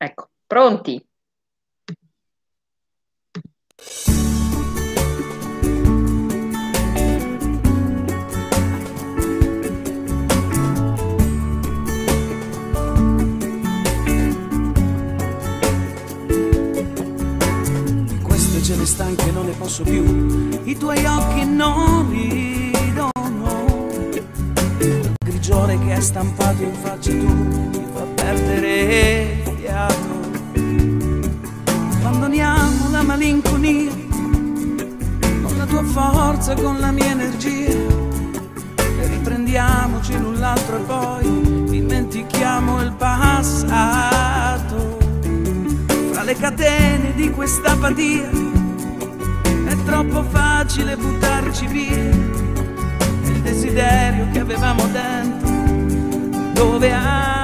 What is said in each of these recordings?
Ecco, pronti? Queste gene stanche non ne posso più, i tuoi occhi non ridono. Il grigiore che è stampato in faccia tu mi fa perdere malinconia con la tua forza, con la mia energia e riprendiamoci l'un l'altro e poi dimentichiamo il passato. Fra le catene di questa apatia è troppo facile buttarci via il desiderio che avevamo dentro dove è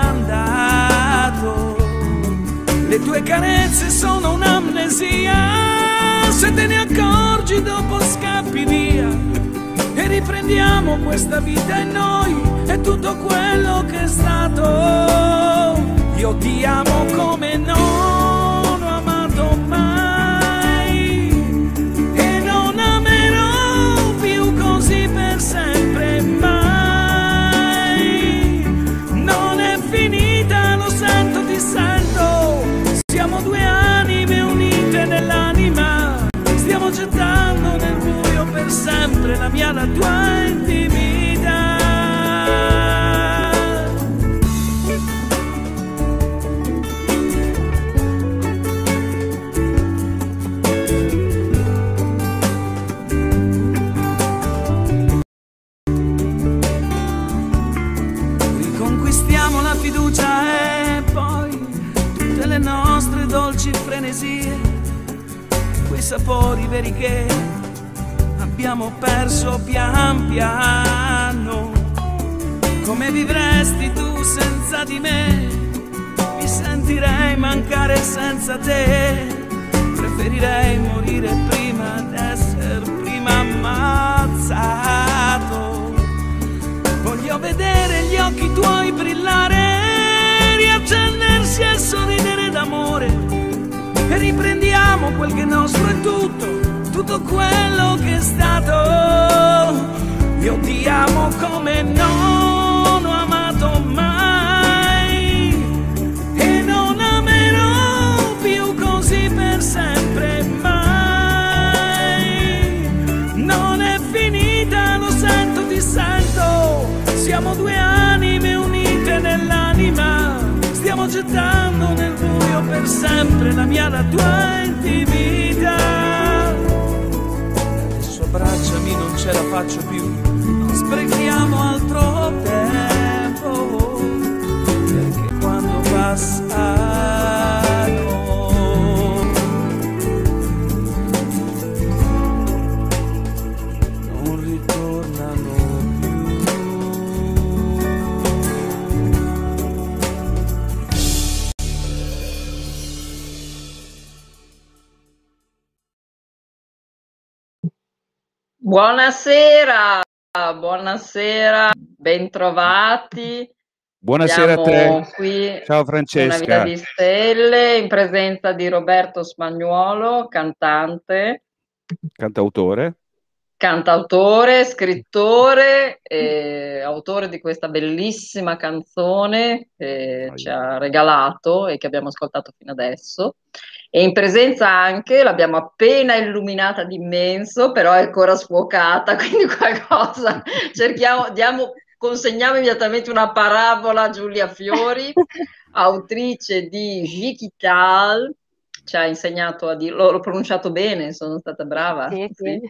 le tue carezze sono un'amnesia. Se te ne accorgi dopo scappi via. E riprendiamo questa vita in noi. E tutto quello che è stato. Io ti amo come non mia la tua intimità. Riconquistiamo la fiducia e poi tutte le nostre dolci frenesie, quei sapori veri che abbiamo perso pian piano. Come vivresti tu senza di me? Mi sentirei mancare senza te. Preferirei morire prima d'essere prima ammazzato. Voglio vedere gli occhi tuoi brillare, riaccendersi e sorridere d'amore. E riprendiamo quel che nostro è tutto, tutto quello che è stato. Io ti amo come non ho amato mai. E non amerò più così per sempre mai. Non è finita, lo sento, ti sento. Siamo due anime unite nell'anima. Stiamo gettando nel buio per sempre la mia, la tua intimità. Ce la faccio più. Non sprechiamo altro tempo. Perché quando passano Buonasera, buonasera, bentrovati. Buonasera a Siamo te. qui Ciao Una vita Francesca. di stelle in presenza di Roberto Spagnuolo, cantante, Cantautore. Cantautore, scrittore e autore di questa bellissima canzone che ci ha regalato e che abbiamo ascoltato fino adesso. E in presenza anche, l'abbiamo appena illuminata d'immenso, però è ancora sfuocata, quindi qualcosa cerchiamo, diamo, consegniamo immediatamente una parabola a Giulia Fiori, autrice di Jikital, ci ha insegnato a dirlo, l'ho pronunciato bene, sono stata brava. Sì, sì.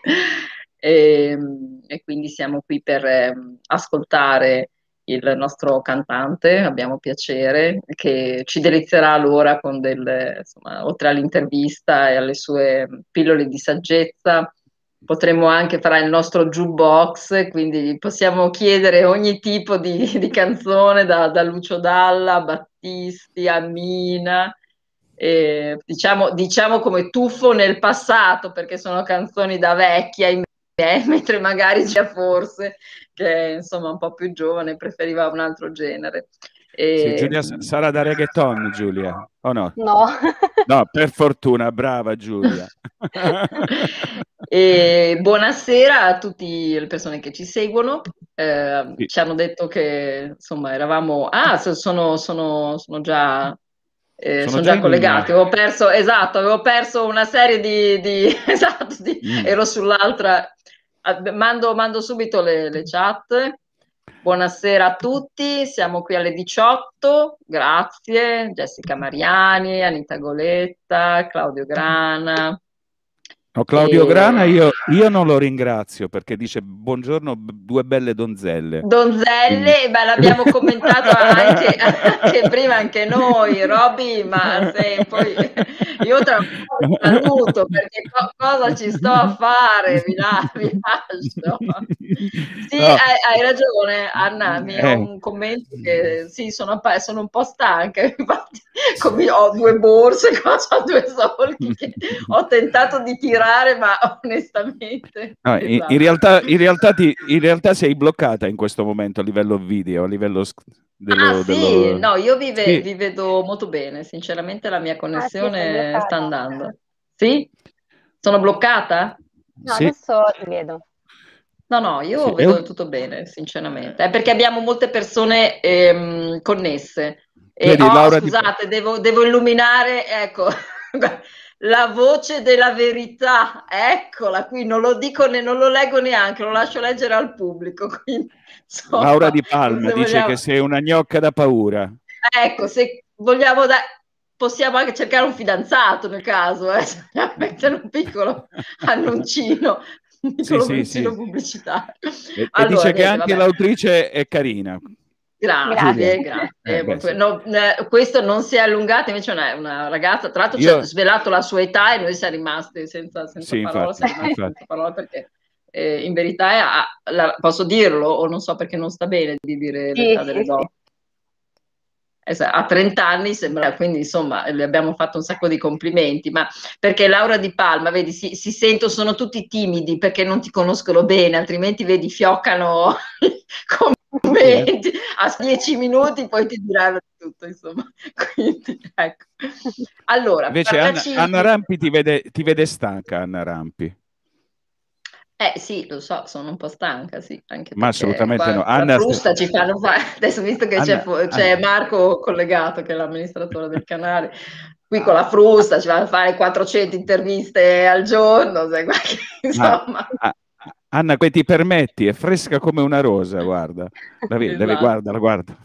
E, e quindi siamo qui per eh, ascoltare il nostro cantante, abbiamo piacere, che ci delizierà l'ora con del, insomma, oltre all'intervista e alle sue pillole di saggezza, potremo anche fare il nostro jukebox, quindi possiamo chiedere ogni tipo di, di canzone, da, da Lucio Dalla, Battisti, a e diciamo, diciamo come tuffo nel passato, perché sono canzoni da vecchia in me, mentre magari già forse, che è insomma un po' più giovane, preferiva un altro genere. E... Sì, Giulia sarà da reggaeton, Giulia, o no? No. no, per fortuna, brava Giulia. e buonasera a tutte le persone che ci seguono. Eh, sì. Ci hanno detto che insomma eravamo. Ah, sono, sono, sono già eh, sono, sono, già collegati, avevo perso, esatto, avevo perso una serie di, di esatto, di, mm. ero sull'altra, mando, mando subito le, le, chat, buonasera a tutti, siamo qui alle 18, grazie, Jessica Mariani, Anita Goletta, Claudio Grana, No, Claudio e... Grana io, io, non lo ringrazio perché dice buongiorno due belle donzelle. Donzelle, beh, l'abbiamo commentato anche, anche, prima anche noi, Roby, ma se poi io tra un po' saluto perché co- cosa ci sto a fare, vi, la, vi lascio. Sì, no. hai, hai, ragione Anna, mi eh. ho un commento che sì, sono, sono un po' stanca, infatti ho due borse, cosa, ho due soldi che ho tentato di tirare migliorare, ma onestamente... No, in, esatto. in, realtà, in, realtà ti, in, realtà, sei bloccata in questo momento a livello video, a livello... Dello, ah sì, dello... no, io vi, ve- sì. vi, vedo molto bene, sinceramente la mia connessione ah, sì, sta andando. Sì? Sono bloccata? No, sì. adesso ti vedo. No, no, io sì, vedo tutto bene, sinceramente. È perché abbiamo molte persone ehm, connesse. E, Vedi, oh, scusate, di... devo, devo illuminare, ecco, la voce della verità, eccola qui, non lo dico né non lo leggo neanche, lo lascio leggere al pubblico. Quindi, insomma, Laura Di Palma dice vogliamo... che sei una gnocca da paura. Ecco, se vogliamo da... possiamo anche cercare un fidanzato nel caso, eh? mettere un piccolo annuncino, un piccolo sì, annuncino sì, pubblicitario. E, allora, e dice che anche vabbè. l'autrice è carina. Grazie, grazie. Eh, no, eh, questo non si è allungato, invece una, una ragazza, tra l'altro Io... ci ha svelato la sua età e noi siamo rimasti senza, senza, sì, parole, senza parole, perché eh, in verità è, la, posso dirlo o non so perché non sta bene di dire sì, l'età delle donne. Ha 30 anni, sembra, quindi insomma le abbiamo fatto un sacco di complimenti, ma perché Laura Di Palma, vedi, si, si sentono, sono tutti timidi perché non ti conoscono bene, altrimenti vedi, fioccano come commenti a dieci minuti poi ti diranno tutto insomma quindi ecco allora invece Anna, Anna, Rampi ti vede, ti vede stanca Anna Rampi eh sì, lo so, sono un po' stanca, sì. Anche Ma assolutamente no. Anna frusta ci fanno fare. Adesso visto che Anna, c'è, c'è. Marco collegato, che è l'amministratore del canale, qui con la frusta ci fanno fare 400 interviste al giorno, sai, insomma. Ah, Anna, che ti permetti, è fresca come una rosa, guarda. La, esatto. la, guarda, la guarda.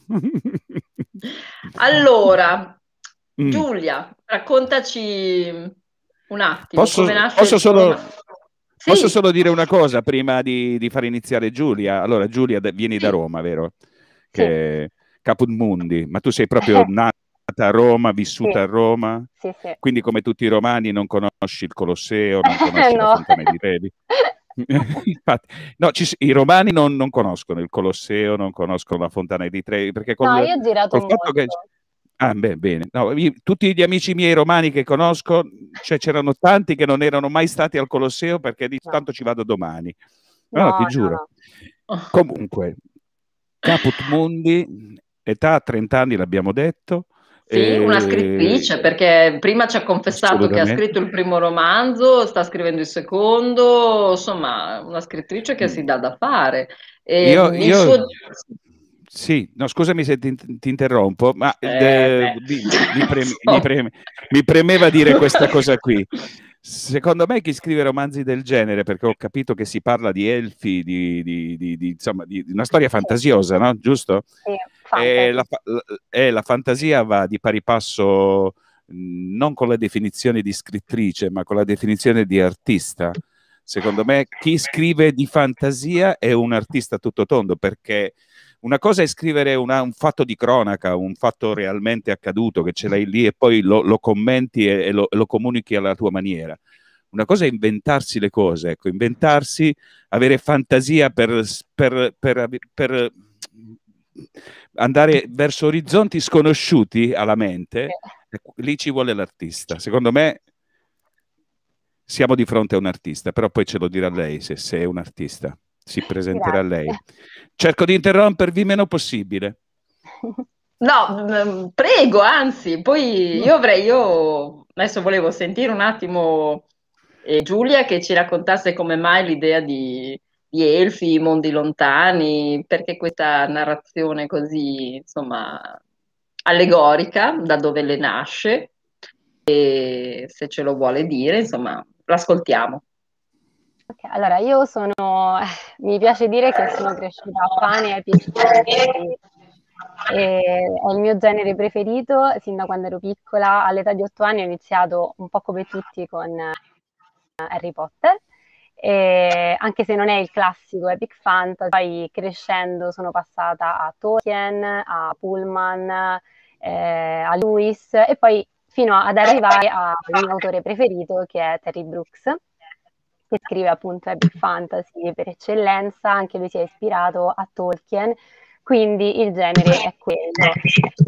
allora, mm. Giulia, raccontaci un attimo. Posso, posso, solo, sì. posso, solo, dire una cosa prima di, di far iniziare Giulia? Allora, Giulia, vieni sì. da Roma, vero? Che sì. Caput Mundi, ma tu sei proprio nata a Roma, vissuta sì. a Roma, sì, sì. quindi come tutti i romani non conosci il Colosseo, non conosci no. la Fontana di Trevi. Infatti, no, ci, i romani non, non, conoscono il Colosseo, non conoscono la Fontana di Trevi, perché col, no, io ho girato col fatto che... Ah, beh, bene. No, io, tutti gli amici miei romani che conosco, cioè, c'erano tanti che non erano mai stati al Colosseo perché di no. tanto ci vado domani. No, no ti giuro. Comunque, Caput Mundi, età 30 anni l'abbiamo detto, sì, una scrittrice, perché prima ci ha confessato che ha scritto il primo romanzo, sta scrivendo il secondo, insomma, una scrittrice che si dà da fare. E io, io... Suo... Sì, no, scusami se ti, ti interrompo, ma eh, eh, mi, mi, preme, mi, preme, mi, premeva dire questa cosa qui. Secondo me chi scrive romanzi del genere, perché ho capito che si parla di elfi, di, di, di insomma, di, una storia fantasiosa, no? Giusto? Sì e la, e la, fantasia va di pari passo non con la definizione di scrittrice, ma con la definizione di artista. Secondo me chi scrive di fantasia è un artista tutto tondo, perché una cosa è scrivere una, un fatto di cronaca, un fatto realmente accaduto, che ce l'hai lì e poi lo, lo commenti e, e, lo, lo, comunichi alla tua maniera. Una cosa è inventarsi le cose, ecco, inventarsi, avere fantasia per, per, per, per andare verso orizzonti sconosciuti alla mente, lì ci vuole l'artista. Secondo me siamo di fronte a un artista, però poi ce lo dirà lei se, se è un artista, si presenterà Grazie. lei. Cerco di interrompervi meno possibile. No, mm, prego, anzi, poi io avrei, io adesso volevo sentire un attimo eh, Giulia che ci raccontasse come mai l'idea di, di elfi, mondi lontani, perché questa narrazione così, insomma, allegorica, da dove le nasce, e se ce lo vuole dire, insomma, l'ascoltiamo. Okay, allora io sono, mi piace dire che sono cresciuta a pane e pesce, è il mio genere preferito sin da quando ero piccola, all'età di otto anni ho iniziato un po' come tutti con Harry Potter, e anche se non è il classico epic fantasy, poi crescendo sono passata a Tolkien, a Pullman, eh, a Lewis e poi fino ad arrivare al mio autore preferito che è Terry Brooks che scrive appunto epic fantasy per eccellenza, anche lui si è ispirato a Tolkien, quindi il genere è quello.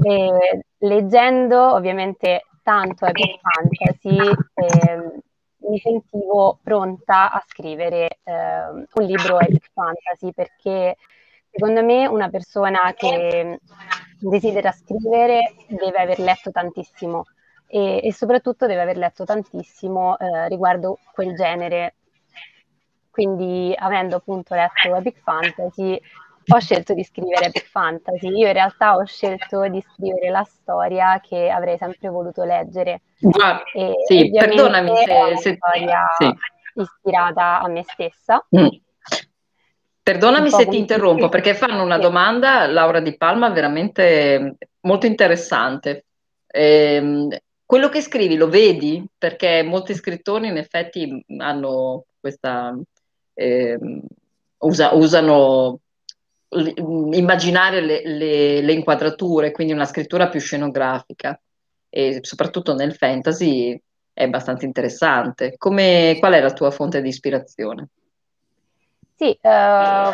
E, leggendo ovviamente tanto epic fantasy, eh, mi sentivo pronta a scrivere eh, un libro epic fantasy perché secondo me una persona che desidera scrivere deve aver letto tantissimo e, e soprattutto deve aver letto tantissimo eh, riguardo quel genere. Quindi avendo appunto letto epic fantasy ho scelto di scrivere fantasy. Io in realtà ho scelto di scrivere la storia che avrei sempre voluto leggere. Ah, sì, perdonami se, è una se... storia sì. ispirata a me stessa. Mm. Perdonami se ti interrompo perché fanno una domanda, Laura Di Palma, veramente molto interessante. Eh, quello che scrivi lo vedi? Perché molti scrittori in effetti hanno questa... Eh, usa, usano immaginare le, le, le, inquadrature, quindi una scrittura più scenografica e soprattutto nel fantasy è abbastanza interessante. Come, qual è la tua fonte di ispirazione? Sì, uh,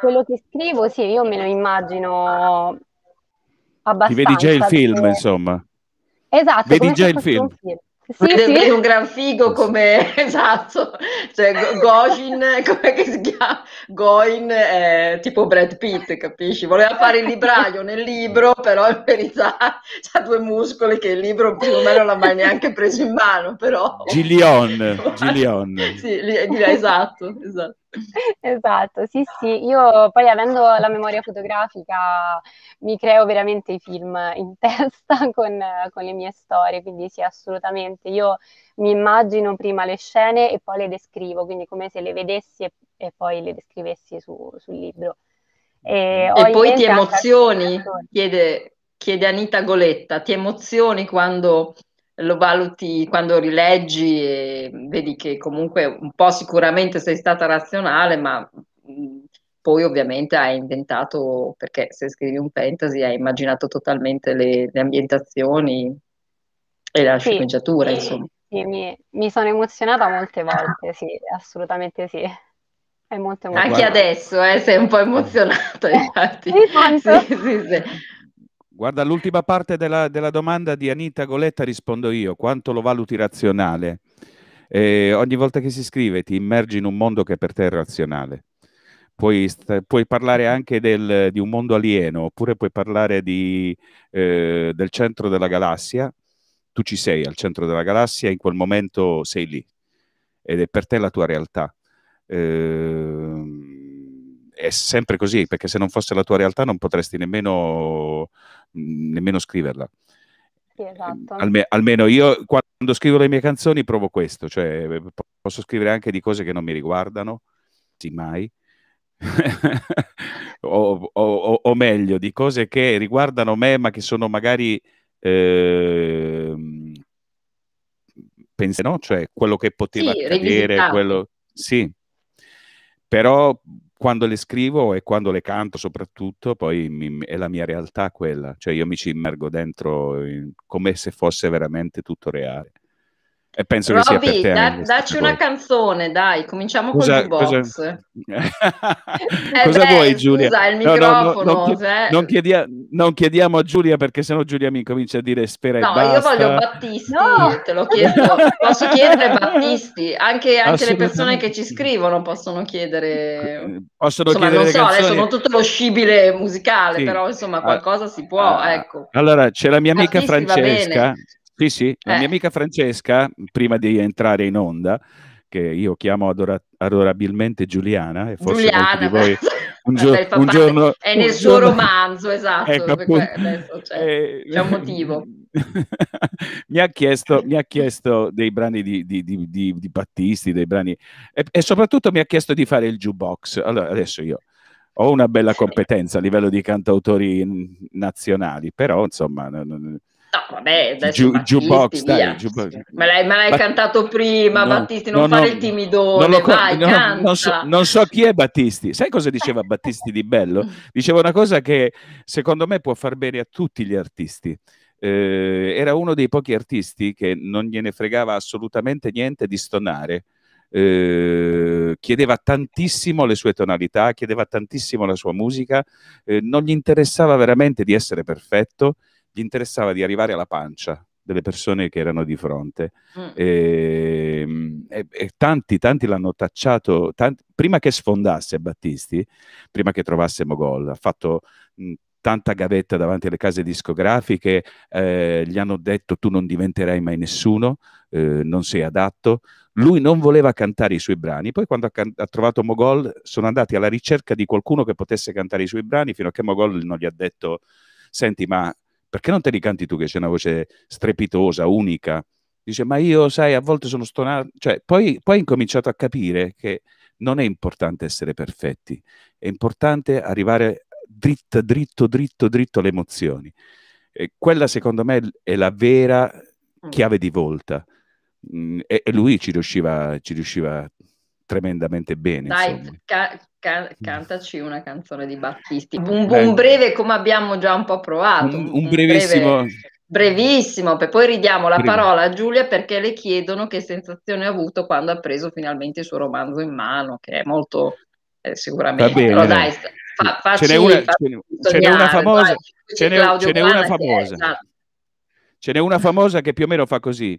quello che scrivo, sì, io me lo immagino abbastanza. Ti vedi già il film, perché... insomma. Esatto. Vedi già il film. film. Sì, sì. È un gran figo come esatto, cioè Gojin, come si chiama? Goin è tipo Brad Pitt, capisci? Voleva fare il libraio nel libro, però in verità ha due muscoli che il libro più o meno non l'ha mai neanche preso in mano, però... Gillion, Gillion. sì, esatto, esatto. Esatto, sì, sì, io poi avendo la memoria fotografica mi creo veramente i film in testa con, con le mie storie, quindi sì, assolutamente. Io mi immagino prima le scene e poi le descrivo, quindi come se le vedessi e, e poi le descrivessi su, sul libro. E, e poi ti emozioni, chiede, chiede Anita Goletta, ti emozioni quando lo valuti quando rileggi e vedi che comunque un po' sicuramente sei stata razionale, ma poi ovviamente hai inventato, perché se scrivi un fantasy hai immaginato totalmente le, le ambientazioni e la sì, sceneggiatura, sì, insomma. Sì, mi, mi, sono emozionata molte volte, sì, assolutamente sì. È molto emozionante. Anche adesso eh, sei un po' emozionata, infatti. sì, sì, sì, Guarda, l'ultima parte della, della, domanda di Anita Goletta rispondo io. Quanto lo valuti razionale? Eh, ogni volta che si scrive ti immergi in un mondo che per te è razionale. Puoi, puoi parlare anche del, di un mondo alieno, oppure puoi parlare di, eh, del centro della galassia. Tu ci sei al centro della galassia, in quel momento sei lì ed è per te la tua realtà. Eh, è sempre così, perché se non fosse la tua realtà non potresti nemmeno, nemmeno scriverla. Sì, esatto. Alme, almeno io quando scrivo le mie canzoni provo questo, cioè posso scrivere anche di cose che non mi riguardano, sì mai, o, o, o, meglio, di cose che riguardano me ma che sono magari... Eh, pense, no? Cioè quello che poteva sì, accadere, quello... Sì, però quando le scrivo e quando le canto soprattutto, poi mi, è la mia realtà quella, cioè io mi ci immergo dentro in, come se fosse veramente tutto reale. E penso che sia per Robby, te da- dacci una canzone, dai, cominciamo Cosa, jukebox. cosa... Eh cosa beh, vuoi Giulia? scusa, il No, no, no, microfono, non, se- non chiedia- non chiediamo a Giulia perché sennò Giulia mi comincia a dire spera No, e io voglio Battisti, No! te l'ho chiesto. Posso chiedere Battisti? Anche, anche le persone che ci scrivono possono chiedere... Possono Insomma, chiedere non so, adesso canzoni. non tutto lo scibile musicale, Sì. però insomma Ah, qualcosa si può, ah, ecco. Allora, c'è la mia amica Battisti va Francesca. Sì, sì, la Eh. mia amica Francesca, prima di entrare in onda, che io chiamo adora- adorabilmente Giuliana, e forse molti Giuliana, di voi un, gio- un giorno... è nel suo giorno- romanzo, esatto, Ecco, adesso c'è- Eh, c'è un motivo. mi, ha chiesto, mi ha chiesto dei brani di, di- di- di- Battisti, dei brani, e, e soprattutto mi ha chiesto di fare il jukebox. Allora, adesso io ho una bella competenza a livello di cantautori nazionali, però insomma... non- non- No, vabbè, adesso Giu- Battisti, jukebox, dai, jukebox. Me l'hai, me l'hai Bat- cantato prima, No, Battisti, non no, fare no, il timidone, non lo co- vai, no, canta. non, so, non so chi è Battisti. Sai cosa diceva Battisti di bello? Diceva una cosa che secondo me può far bene a tutti gli artisti. Eh, era uno dei pochi artisti che non gliene fregava assolutamente niente di stonare. Eh, chiedeva tantissimo le sue tonalità, chiedeva tantissimo la sua musica, eh, non gli interessava veramente di essere perfetto, gli interessava di arrivare alla pancia delle persone che erano di fronte. Mm. E, e- e tanti, tanti l'hanno tacciato, tanti- prima che sfondasse Battisti, prima che trovasse Mogol, ha fatto mh, tanta gavetta davanti alle case discografiche, eh, gli hanno detto tu non diventerai mai nessuno, eh, non sei adatto. Lui non voleva cantare i suoi brani, poi quando ha, can- ha trovato Mogol sono andati alla ricerca di qualcuno che potesse cantare i suoi brani fino a che Mogol non gli ha detto senti ma perché non te li canti tu che c'è una voce strepitosa, unica? Dice, ma io, sai, a volte sono stonato. Cioè, poi, poi ho incominciato a capire che non è importante essere perfetti, è importante arrivare dritto, dritto, dritto, dritto alle emozioni. E quella, secondo me, è la vera chiave di volta. Mm, e, e lui ci riusciva, ci riusciva tremendamente bene. Dai, ca- ca- cantaci una canzone di Battisti. Un, un breve come abbiamo già un po' provato. Un, un brevissimo... breve- brevissimo, poi ridiamo la Brevi- parola a Giulia perché le chiedono che sensazione ha avuto quando ha preso finalmente il suo romanzo in mano, che è molto eh, sicuramente. Va bene, Però dai. fa- facci, ce n'è una, ce n'è- una famosa. Qui ce n'è, ce n'è una che è- famosa. esatto. Ce n'è una famosa che più o meno fa così.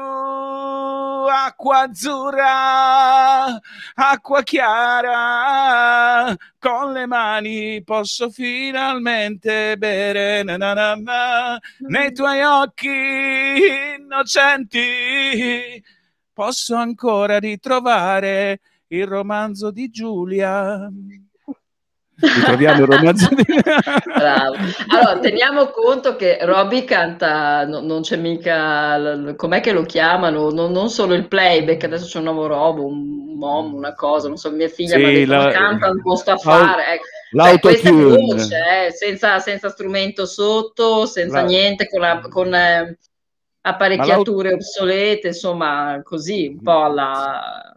Acqua azzurra, acqua chiara, con le mani posso finalmente bere. na na na na. Nei tuoi occhi innocenti posso ancora ritrovare il romanzo di Giulia. Ritroviamo il romanzo di Bravo. Allora, teniamo conto che Robby canta, no- non c'è mica, com'è che lo chiamano? Non, non solo il playback, adesso c'è un nuovo robo, un mom, una cosa, non so, mia figlia Sì, mi ha detto, la- ma canta un po' sta a l'au- fare. ecco. Cioè, l'autotune. voce, eh, senza, senza strumento sotto, senza La- niente, con, la- con eh, apparecchiature obsolete, insomma, così, un po' alla,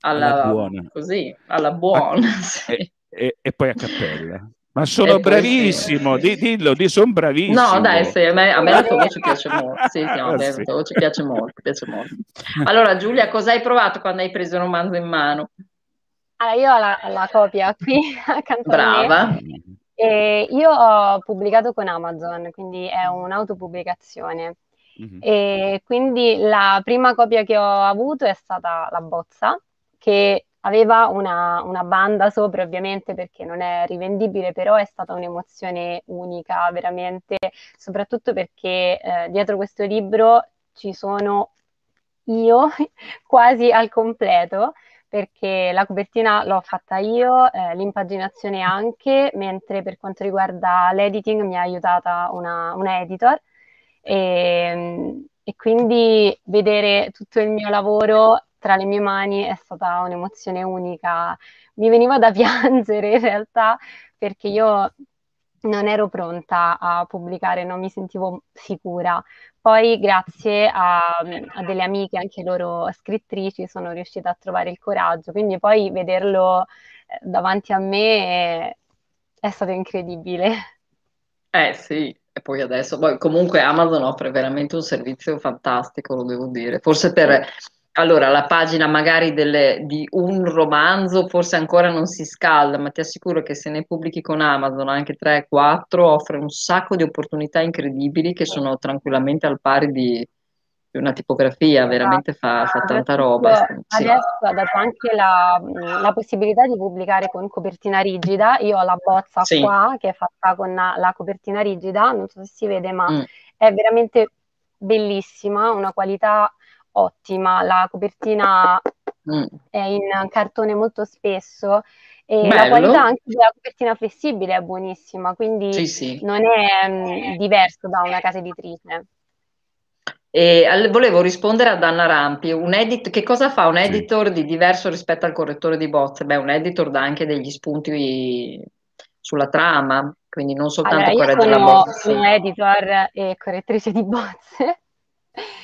alla, Alla buona. così, alla buona, sì. E, e poi a cappella. Ma sono poi bravissimo, sì. di- dillo, di, sono bravissimo. No, dai, sì, a me, a me la tua voce piace molto. Sì, sì, no, Ah, sì. la voce piace molto, piace molto. Allora, Giulia, cosa hai provato quando hai preso il romanzo in mano? Allora, io ho la, la copia qui accanto a me. Brava. E io ho pubblicato con Amazon, quindi è un'autopubblicazione. Mhm. E quindi la prima copia che ho avuto è stata la bozza, che aveva una, una banda sopra, ovviamente, perché non è rivendibile, però è stata un'emozione unica, veramente, soprattutto perché eh, dietro questo libro ci sono io quasi al completo, perché la copertina l'ho fatta io, eh, l'impaginazione anche, mentre per quanto riguarda l'editing mi ha aiutata una, una editor. E, e quindi vedere tutto il mio lavoro tra le mie mani è stata un'emozione unica. Mi veniva da piangere in realtà perché io non ero pronta a pubblicare, non mi sentivo sicura. Poi, grazie a, a, delle amiche, anche loro scrittrici, sono riuscita a trovare il coraggio. Quindi poi vederlo eh, davanti a me è, è stato incredibile. Eh sì, e poi adesso, poi comunque Amazon offre veramente un servizio fantastico, lo devo dire. Forse per allora, la pagina magari delle, di un romanzo forse ancora non si scalda, ma ti assicuro che se ne pubblichi con Amazon anche 3-4 offre un sacco di opportunità incredibili che sono tranquillamente al pari di, di una tipografia, veramente fa, fa tanta roba. Sì. Adesso ha dato anche la, la, possibilità di pubblicare con copertina rigida, io ho la bozza sì. qua che è fatta con la copertina rigida, non so se si vede, ma mm. è veramente bellissima, una qualità ottima, la copertina mm. è in cartone molto spesso e Bello. la qualità anche della copertina flessibile è buonissima, quindi sì, sì. non è um, diverso da una casa editrice. E al, volevo rispondere ad Anna Rampi, un edit, che cosa fa un editor sì. di diverso rispetto al correttore di bozze? Beh, un editor dà anche degli spunti sulla trama, quindi non soltanto allora, correggere la bozza. Sono editor e correttrice di bozze.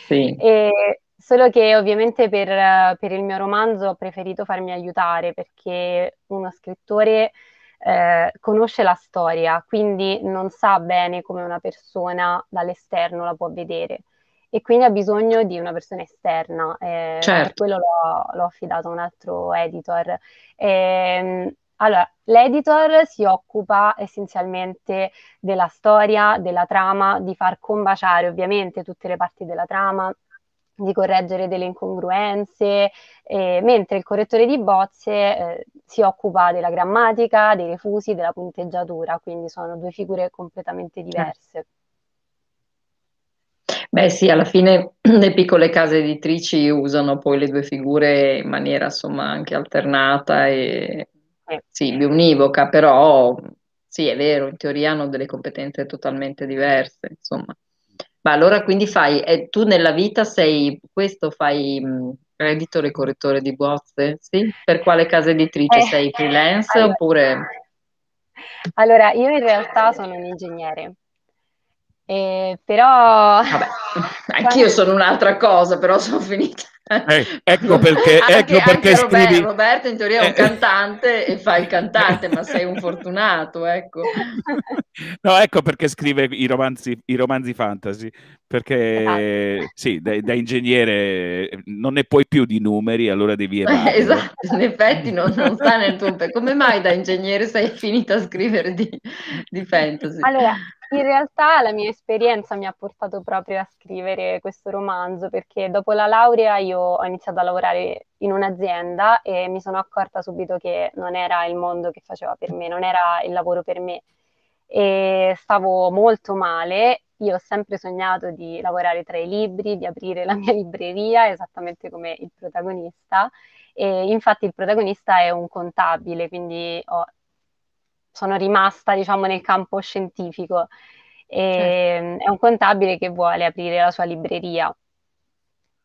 Sì. E Solo che ovviamente per, per, il mio romanzo ho preferito farmi aiutare perché uno scrittore eh, conosce la storia, quindi non sa bene come una persona dall'esterno la può vedere e quindi ha bisogno di una persona esterna. Eh, certo. Per quello l'ho, l'ho, affidato a un altro editor. Eh, allora, l'editor si occupa essenzialmente della storia, della trama, di far combaciare ovviamente tutte le parti della trama di correggere delle incongruenze, eh, mentre il correttore di bozze eh, si occupa della grammatica, dei refusi, della punteggiatura, quindi sono due figure completamente diverse. Beh sì, alla fine le piccole case editrici usano poi le due figure in maniera insomma anche alternata e sì, bionivoca, però sì, è vero, in teoria hanno delle competenze totalmente diverse, insomma. Ma allora quindi fai, eh, tu nella vita sei, questo fai mh, editore e correttore di bozze? Sì? Per quale casa editrice? Eh, sei freelance allora, oppure... Allora, io in realtà sono un ingegnere, eh, però... Vabbè, anch'io sono un'altra cosa, però sono finita eh, ecco perché, anche, ecco perché anche scrivi... Roberto, in teoria è un eh, cantante e fa il cantante, ma sei un fortunato, ecco. No, ecco perché scrive i romanzi, i romanzi fantasy, perché esatto. sì, da, da, ingegnere non ne puoi più di numeri, allora devi evadere. Esatto, in effetti non, non sta nel tuo... Come mai da ingegnere sei finita a scrivere di, di fantasy? Allora, in realtà la mia esperienza mi ha portato proprio a scrivere questo romanzo perché dopo la laurea io ho iniziato a lavorare in un'azienda e mi sono accorta subito che non era il mondo che faceva per me, non era il lavoro per me e stavo molto male. Io ho sempre sognato di lavorare tra i libri, di aprire la mia libreria, esattamente come il protagonista. E infatti il protagonista è un contabile, quindi ho sono rimasta, diciamo, nel campo scientifico. Certo. È un contabile che vuole aprire la sua libreria.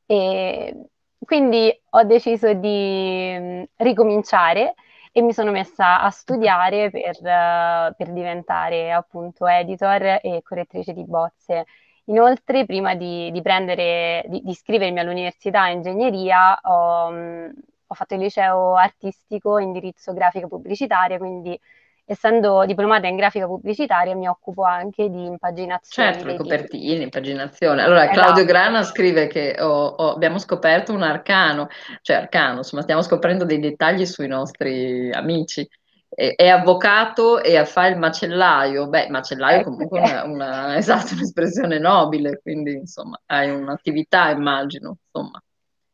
E quindi ho deciso di mm, ricominciare e mi sono messa a studiare per, uh, per diventare appunto editor e correttrice di bozze. Inoltre, prima di, di, prendere, di, di iscrivermi all'università in ingegneria, ho, um, ho fatto il liceo artistico indirizzo grafica pubblicitaria, quindi essendo diplomata in grafica pubblicitaria, mi occupo anche di impaginazione. Certo, le copertine, impaginazione. Allora, esatto. Claudio Grana scrive che ho, ho, abbiamo scoperto un arcano, cioè arcano, insomma, stiamo scoprendo dei dettagli sui nostri amici. È, è avvocato e fa il macellaio. Beh, macellaio è comunque una, una, esatto, un'espressione nobile, quindi insomma, hai un'attività, immagino, insomma.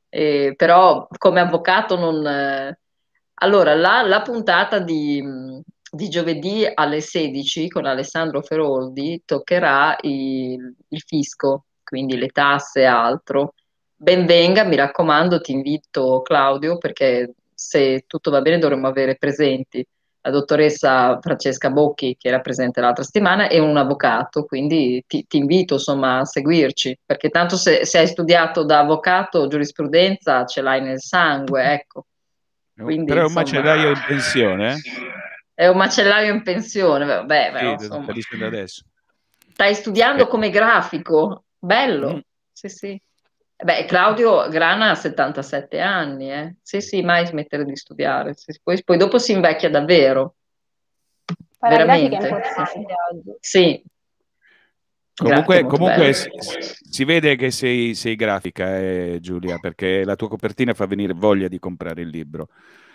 E, però come avvocato non... Eh... Allora, la, la puntata di di giovedì alle 16 con Alessandro Feroldi toccherà il, il fisco, quindi le tasse e altro. Benvenga, mi raccomando, ti invito Claudio perché se tutto va bene dovremmo avere presenti la dottoressa Francesca Bocchi che era presente l'altra settimana e un avvocato, quindi ti, ti invito insomma a seguirci perché tanto se, se, hai studiato da avvocato giurisprudenza ce l'hai nel sangue, ecco. Quindi, Però è un macellaio in pensione? Eh? È un macellaio in pensione, vabbè, però, Sì, insomma. adesso. Stai studiando Eh. come grafico, bello, Mm. sì sì. Beh, Claudio Grana ha 77 anni, eh. Sì sì, mai smettere di studiare, Sì, sì. Poi, poi dopo si invecchia davvero, è veramente. oggi. Sì. Comunque, Grazie, comunque si, si vede che sei, sei grafica, eh, Giulia, perché la tua copertina fa venire voglia di comprare il libro.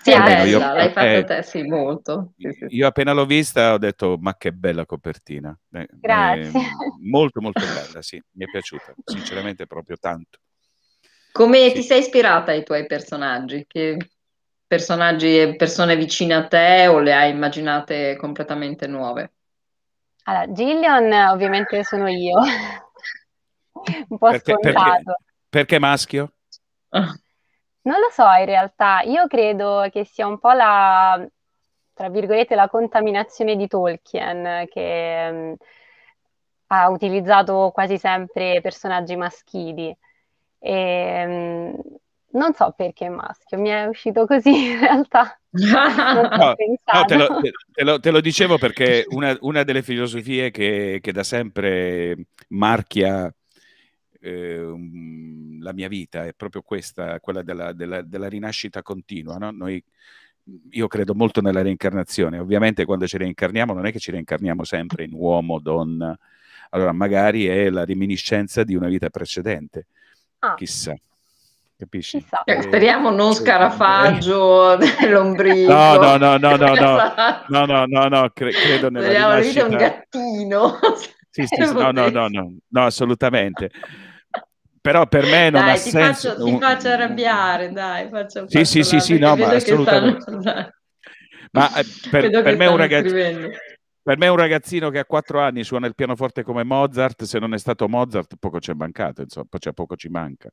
Sì, Almeno bella, io- l'hai fatta eh, te, sì, molto. Sì, sì. Io appena l'ho vista ho detto, ma che bella copertina. Eh, Grazie. eh, molto, molto bella, sì, mi è piaciuta, sinceramente proprio tanto. Come Sì. ti sei ispirata ai tuoi personaggi? Che personaggi e persone vicine a te o le hai immaginate completamente nuove? Allora, Gillian ovviamente sono io, un po' Perché, perché, scontato. perché maschio? Non lo so, in realtà, io credo che sia un po' la, tra virgolette, la contaminazione di Tolkien, che mh, ha utilizzato quasi sempre personaggi maschili. E, mh, non so perché maschio, mi è uscito così in realtà. No, no, te lo, te- lo- te lo dicevo perché una, una delle filosofie che, che da sempre marchia eh, la mia vita è proprio questa, quella della, della- della rinascita continua. no? Noi, io credo molto nella reincarnazione. Ovviamente quando ci reincarniamo non è che ci reincarniamo sempre in uomo, donna. Allora magari è la reminiscenza di una vita precedente. Ah, Chissà. Capisci? Eh, Eh, Speriamo non scarafaggio dell'ombrico. No, no, no, no, no, no. Esatto. No, no, no, no, cre- credo nella Speriamo vedere un rinascita. gattino. Sì, sì, sì, no, no, no, no, no, assolutamente. Però per me non Dai, ha ti senso. faccio, ti faccio arrabbiare, dai, faccio, Sì, sì, sì, sì, no, ma assolutamente. stanno-. Ma eh, per, per me un ragazzo, per me un ragazzino che ha quattro anni suona il pianoforte come Mozart, se non è stato Mozart poco ci è mancato, insomma, cioè poco ci manca.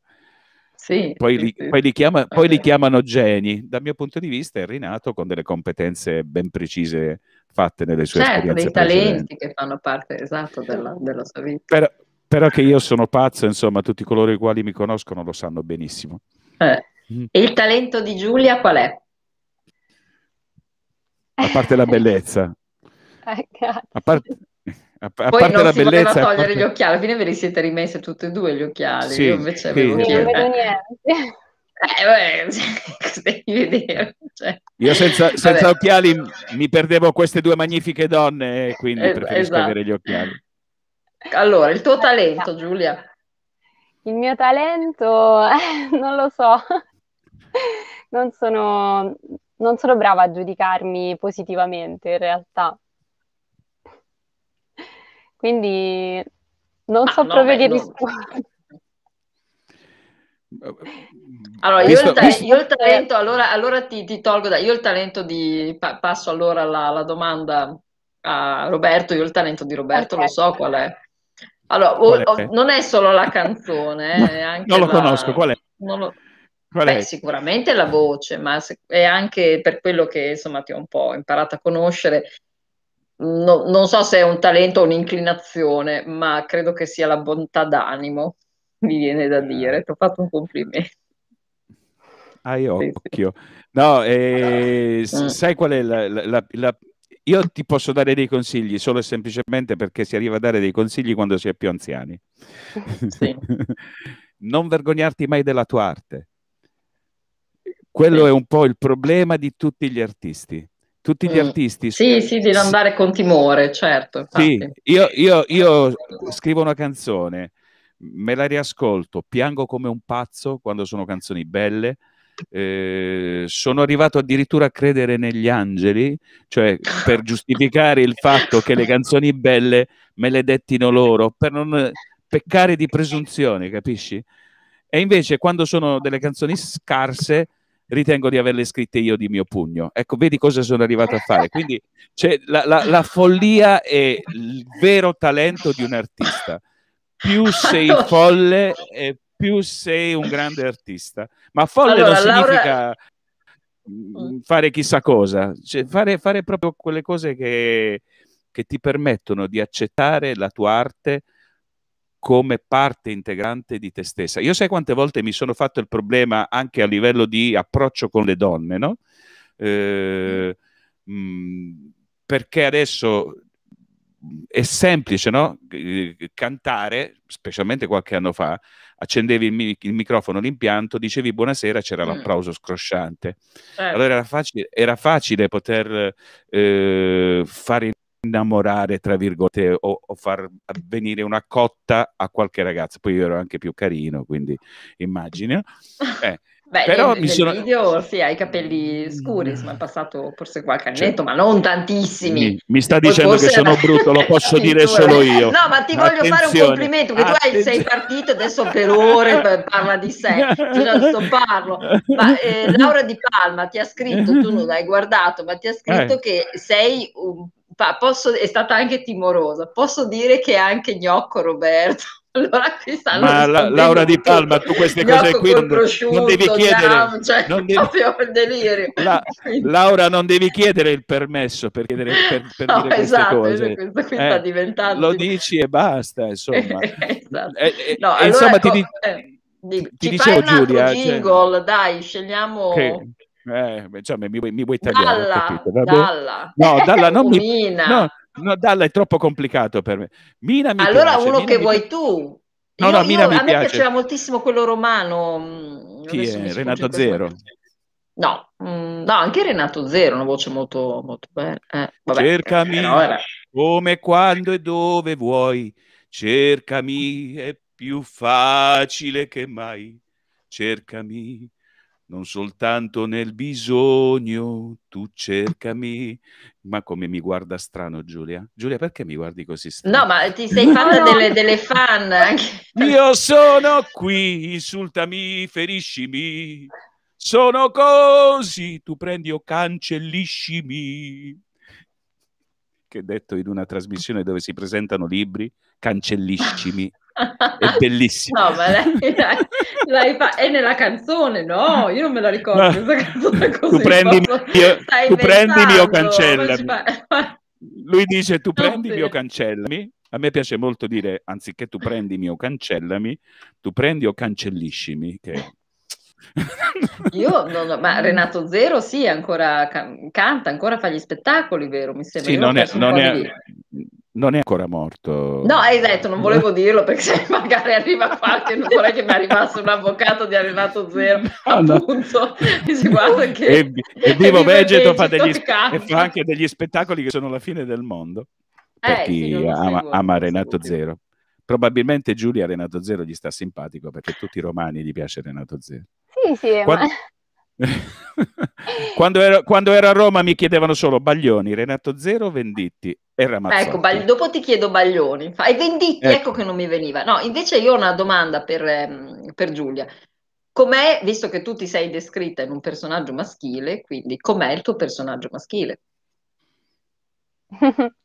Sì, Poi, sì, li, sì. poi li chiama- poi li chiamano geni. Dal mio punto di vista è rinato con delle competenze ben precise fatte nelle sue Certo, esperienze dei precedenti. talenti che fanno parte esatto della, della sua vita. Però, però che io sono pazzo, insomma, tutti coloro i quali mi conoscono lo sanno benissimo. Eh. Mm. E il talento di Giulia qual è? A parte la bellezza, Eh, a, par- a- a Poi parte non la si poteva bellezza, a togliere parte- gli occhiali, alla fine ve li siete rimessi tutti e due gli occhiali, Sì, io invece sì, avevo sì. Non vedo eh, niente. eh, beh, cosa devi vedere? Cioè, io senza, senza occhiali mi perdevo queste due magnifiche donne e quindi Eh, preferisco esatto. avere gli occhiali. Allora, il tuo talento, Giulia? Il mio talento, non lo so, non sono, non sono brava a giudicarmi positivamente in realtà. Quindi non Ma so no, proprio beh, che no. rispondere. Allora, io, Visto- il, ta- visto- io il talento, allora, allora ti, ti tolgo da, io il talento di, pa- passo allora la, la domanda a Roberto, io il talento di Roberto lo Ok. so qual è. Allora, o- o- non è solo la canzone, eh, è anche Non lo la- conosco, qual è? lo- Qual Beh, è? sicuramente la voce, ma se- è anche per quello che insomma ti ho un po' imparato a conoscere. No- non so se è un talento o un'inclinazione, ma credo che sia la bontà d'animo, mi viene da dire. Ti ho fatto un complimento. Hai Sì, sì. occhio. No, eh, s- Mm. sai qual è la- la- la- Io ti posso dare dei consigli solo e semplicemente perché si arriva a dare dei consigli quando si è più anziani. Sì. Non vergognarti mai della tua arte. Quello Sì. è un po' il problema di tutti gli artisti. Tutti gli Mm. artisti Sì, sì, di non andare con timore, certo, Sì, io, io- io scrivo una canzone, me la riascolto, piango come un pazzo quando sono canzoni belle. Eh, sono arrivato addirittura a credere negli angeli, cioè per giustificare il fatto che le canzoni belle me le dettino loro, per non peccare di presunzione, capisci? E invece quando sono delle canzoni scarse ritengo di averle scritte io di mio pugno. Ecco, vedi cosa sono arrivato a fare. Quindi cioè, la, la- la follia è il vero talento di un artista. Più sei folle e più sei un grande artista. Ma folle Allora, non significa mm, fare chissà cosa, cioè, fare, fare proprio quelle cose che, che ti permettono di accettare la tua arte come parte integrante di te stessa. Io sai quante volte mi sono fatto il problema anche a livello di approccio con le donne, no? Eh, mh, perché adesso è semplice, no? Cantare, specialmente qualche anno fa, accendevi il, mi- il microfono, l'impianto, dicevi buonasera, c'era mm. l'applauso scrosciante. Certo. Allora era facile, era facile poter eh, fare innamorare, tra virgolette, o, o, far avvenire una cotta a qualche ragazza. Poi io ero anche più carino, quindi immagino. Eh, Beh, Però nel, mi sono... video sì, hai i capelli scuri, insomma è passato forse qualche annetto, cioè, ma non tantissimi. Mi, mi sta dicendo che sono brutto, lo posso dire solo io. No, ma ti voglio fare un complimento, che Attenzione. tu hai, sei partito adesso per ore parla di sé, io sto parlo. Ma eh, Laura Di Palma ti ha scritto, tu non l'hai guardato, ma ti ha scritto eh. che sei un Posso, è stata anche timorosa. Posso dire che è anche gnocco Roberto. Allora stanno Ma la, Laura Di Palma, tu queste cose qui non, non, devi chiedere. Jam, cioè, non devi, proprio delirio. La, Laura, non devi chiedere il permesso per, chiedere, per, per no, dire esatto, queste cose. Questo qui eh, sta diventando... Lo dici e basta, insomma. esatto. eh, eh, no, allora, insomma, ti, eh, ti, ti dicevo Giulia... Cioè jingle, cioè, dai, scegliamo... Che, eh, insomma, mi, mi vuoi tagliare? Dalla, dalla. No, Dalla non mi... No, no, Dalla è troppo complicato per me. Mina mi allora piace, uno Mina che mi... vuoi tu. No, io, no, Mina io, mi a piace. me piaceva moltissimo quello romano. Mm, Chi è? Renato Zero. No, mm, no, anche Renato Zero, una voce molto, molto bella. Eh, vabbè, Cercami era... come, quando e dove vuoi. Cercami, è più facile che mai. Cercami non soltanto nel bisogno, tu cercami. Ma come mi guarda strano Giulia? Giulia, perché mi guardi così strano? No, ma ti sei fatta no, delle, delle, fan anche. Io sono qui, insultami, feriscimi. Sono così, tu prendi o cancelliscimi. Che detto in una trasmissione dove si presentano libri, cancelliscimi. È bellissimo. No, ma lei, lei, lei fa... è nella canzone, no? Io non me la ricordo no. canzone così. Tu prendimi, io, tu prendimi o cancellami. Lui dice tu prendimi o cancellami. A me piace molto dire, anziché tu prendimi o cancellami, tu prendi o cancelliscimi, che io, non, ma Renato Zero sì, ancora can- canta, ancora fa gli spettacoli, vero? Mi sembra. Sì, non è, non, è, non è, ancora morto. No, hai detto, non volevo dirlo perché se magari arriva qualche, non vorrei che mi arrivasse un avvocato di Renato Zero, appunto, no. si guarda che... E, e Vivo Vegeto fa, degli, e fa anche degli spettacoli che sono la fine del mondo, per eh, chi sì, ama, ama Renato Zero. Probabilmente Giulia Renato Zero gli sta simpatico perché tutti i romani gli piace Renato Zero. Sì, sì, quando... Ma... quando, ero, quando, ero, a Roma mi chiedevano solo Baglioni, Renato Zero, Venditti e Ramazzotti. Ecco, Bag... dopo ti chiedo Baglioni. Fai Venditti, ecco. ecco. che non mi veniva. No, invece io ho una domanda per, ehm, per Giulia. Com'è, visto che tu ti sei descritta in un personaggio maschile, quindi com'è il tuo personaggio maschile?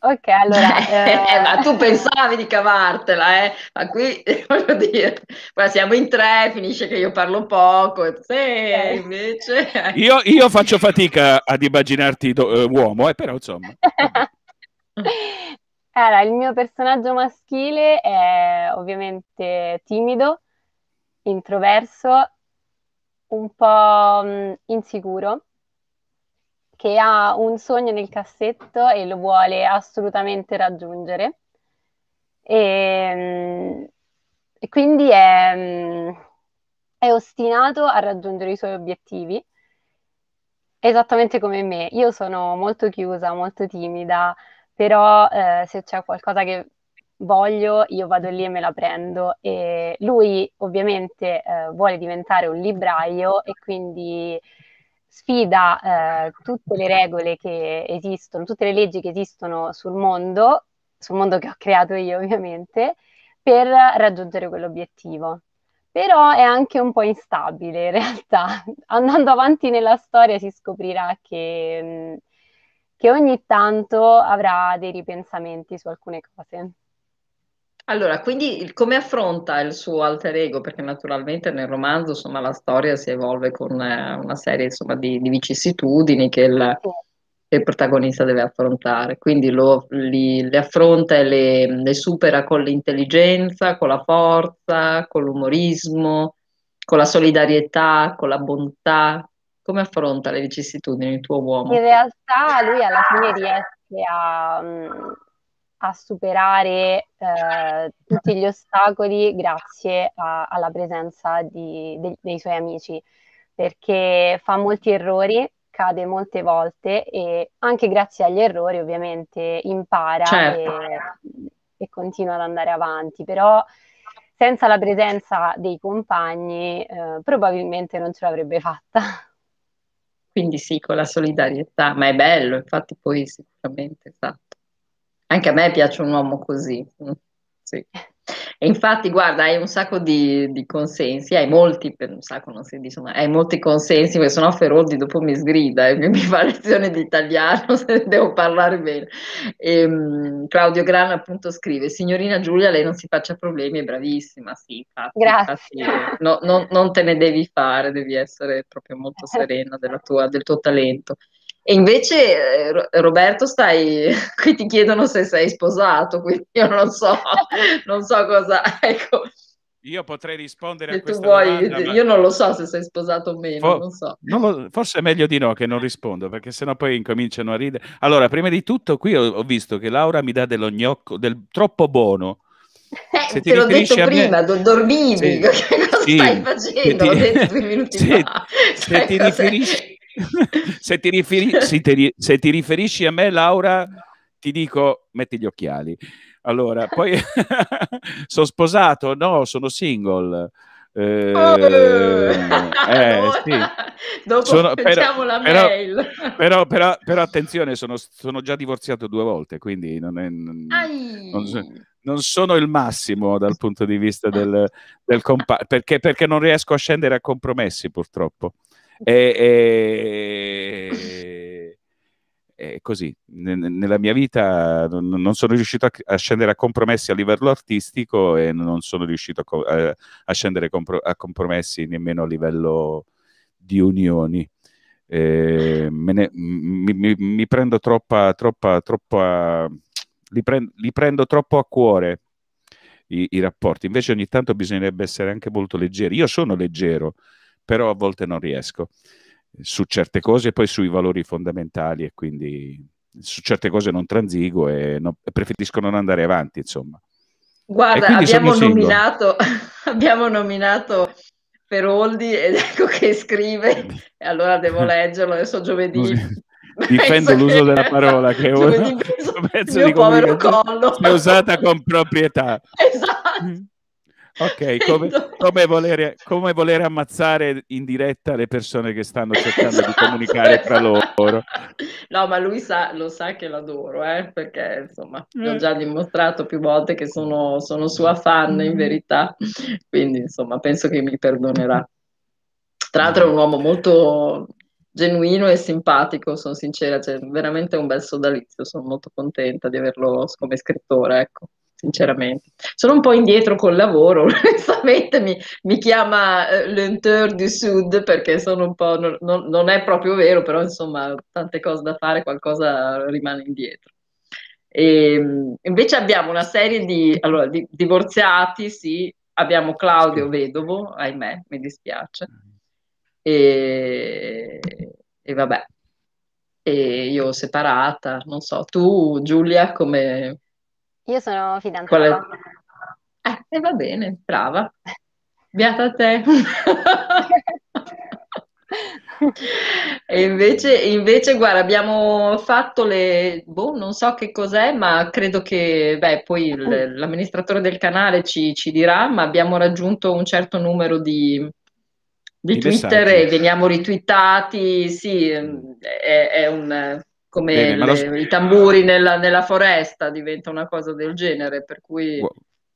ok, allora... Eh... ma tu pensavi di cavartela, eh? Ma qui, voglio dire, ma siamo in tre, finisce che io parlo poco, e sì, eh. invece... Io, io, faccio fatica ad immaginarti do, uh, uomo, eh, però insomma... allora, il mio personaggio maschile è ovviamente timido, introverso, un po' mh, insicuro che ha un sogno nel cassetto e lo vuole assolutamente raggiungere. E, ehm, e quindi è, è ostinato a raggiungere i suoi obiettivi, esattamente come me. Io sono molto chiusa, molto timida, però eh, se c'è qualcosa che voglio, io vado lì e me la prendo. E lui ovviamente eh, vuole diventare un libraio e quindi sfida eh, tutte le regole che esistono, tutte le leggi che esistono sul mondo, sul mondo che ho creato io ovviamente, per raggiungere quell'obiettivo. Però è anche un po' instabile in realtà. Andando avanti nella storia si scoprirà che, che ogni tanto avrà dei ripensamenti su alcune cose. Allora, quindi come affronta il suo alter ego? Perché naturalmente nel romanzo, insomma, la storia si evolve con eh, una serie, insomma, di, di vicissitudini che il, che il protagonista deve affrontare. Quindi lo, li, le affronta e le, le supera con l'intelligenza, con la forza, con l'umorismo, con la solidarietà, con la bontà. come affronta le vicissitudini il tuo uomo? In realtà lui alla fine riesce a, mm, a superare eh, tutti gli ostacoli grazie a, alla presenza di, de, dei suoi amici, perché fa molti errori, cade molte volte e anche grazie agli errori ovviamente impara certo. e, e continua ad andare avanti, però senza la presenza dei compagni eh, probabilmente non ce l'avrebbe fatta. Quindi sì, con la solidarietà, ma è bello, infatti poi sicuramente, esatto. Anche a me piace un uomo così. Mm, sì. E infatti, guarda, hai un sacco di, di consensi, hai molti, per un sacco non si dice, ma hai molti consensi, perché sennò Feroldi dopo mi sgrida e mi fa lezione di italiano se devo parlare bene. E, um, Claudio Gran appunto scrive, signorina Giulia, lei non si faccia problemi, è bravissima, sì, infatti, Grazie. Infatti, no, no, non te ne devi fare, devi essere proprio molto serena tua, del tuo talento. E invece, eh, Roberto, stai qui ti chiedono se sei sposato, quindi io non so, non so cosa. Ecco. Io potrei rispondere se a questa vuoi, domanda, Io non lo so se sei sposato o meno, for- non so. Non lo, forse è meglio di no che non rispondo, perché sennò poi incominciano a ridere. Allora, prima di tutto, qui ho, ho visto che Laura mi dà dello gnocco, del troppo buono. Eh, se te l'ho detto prima, me... dormivi, sì, cosa sì, stai facendo? Ti... L'ho detto due minuti se, fa. Se cioè, ti riferisci se, ti riferi- se, ti, se ti riferisci a me, Laura, ti dico metti gli occhiali. Allora, poi sono sposato? No, sono single. Eh, oh, eh, sì. Dopo sono, però, la però, mail. Però, però, però, attenzione, sono, sono, già divorziato due volte, quindi non, è, non, non, sono il massimo dal punto di vista del, del compa- perché, perché non riesco a scendere a compromessi purtroppo. E, e, così, nella mia vita non sono riuscito a, a, scendere a compromessi a livello artistico e non sono riuscito a, a scendere a compromessi nemmeno a livello di unioni. Eh, ne, mi, mi, mi, prendo troppa, troppa, troppa li, prend, li prendo troppo a cuore i, i, rapporti. Invece ogni tanto bisognerebbe essere anche molto leggeri. Io sono leggero, però a volte non riesco su certe cose e poi sui valori fondamentali e quindi su certe cose non transigo e non, preferisco non andare avanti, insomma. Guarda, abbiamo nominato, abbiamo nominato Feroldi ed ecco che scrive, e allora devo leggerlo, adesso giovedì. Difendo l'uso che... della parola che è un pezzo di comunicazione usata con proprietà. Esatto. Ok, come, come, volere, come, volere, ammazzare in diretta le persone che stanno cercando esatto, di comunicare tra loro. No, ma lui sa, lo sa che l'adoro, eh, perché insomma, mm. ho già dimostrato più volte che sono, sono sua fan in verità, quindi insomma, penso che mi perdonerà. Tra l'altro è un uomo molto genuino e simpatico, sono sincera, cioè, veramente un bel sodalizio, sono molto contenta di averlo come scrittore, ecco sinceramente. Sono un po' indietro col lavoro, onestamente mi, mi chiama eh, l'Enteur du Sud perché sono un po', non, non, non, è proprio vero, però insomma tante cose da fare, qualcosa rimane indietro. E, ehm, invece abbiamo una serie di, allora, di divorziati, sì, abbiamo Claudio Vedovo, ahimè, mi dispiace, e, e vabbè, e io separata, non so, tu Giulia come io sono fidanzata. Eh, e va bene, brava. Beata a te. E invece, invece, guarda, abbiamo fatto le, boh, non so che cos'è, ma credo che, beh, poi il- l'amministratore del canale ci, ci dirà, ma abbiamo raggiunto un certo numero di, di Di Twitter messaggi. e veniamo ritwittati, sì, è, è un, come Bene, le, lo... i tamburi nella, nella, foresta, diventa una cosa del genere, per cui...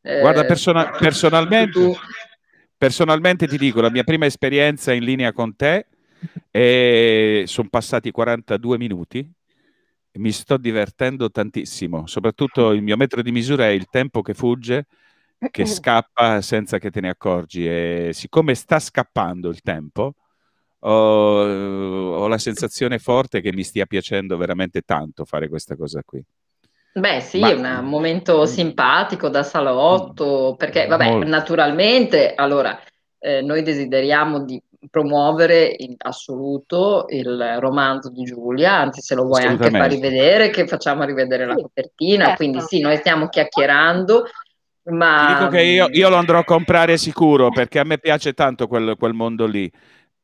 Guarda, eh, persona- personalmente, tu... personalmente ti dico, la mia prima esperienza in linea con te e sono passati 42 minuti, mi sto divertendo tantissimo, soprattutto il mio metro di misura è il tempo che fugge, che scappa senza che te ne accorgi e siccome sta scappando il tempo, ho, ho la sensazione forte che mi stia piacendo veramente tanto fare questa cosa qui. Beh, sì, Ma... è un momento mm. simpatico da salotto, perché, vabbè, Molto. naturalmente, allora, eh, noi desideriamo di promuovere in assoluto il romanzo di Giulia, anzi se lo vuoi anche far rivedere, che facciamo rivedere sì, la copertina, certo. quindi sì, noi stiamo chiacchierando, ma... Ti dico che io, io, lo andrò a comprare sicuro, perché a me piace tanto quel, quel mondo lì.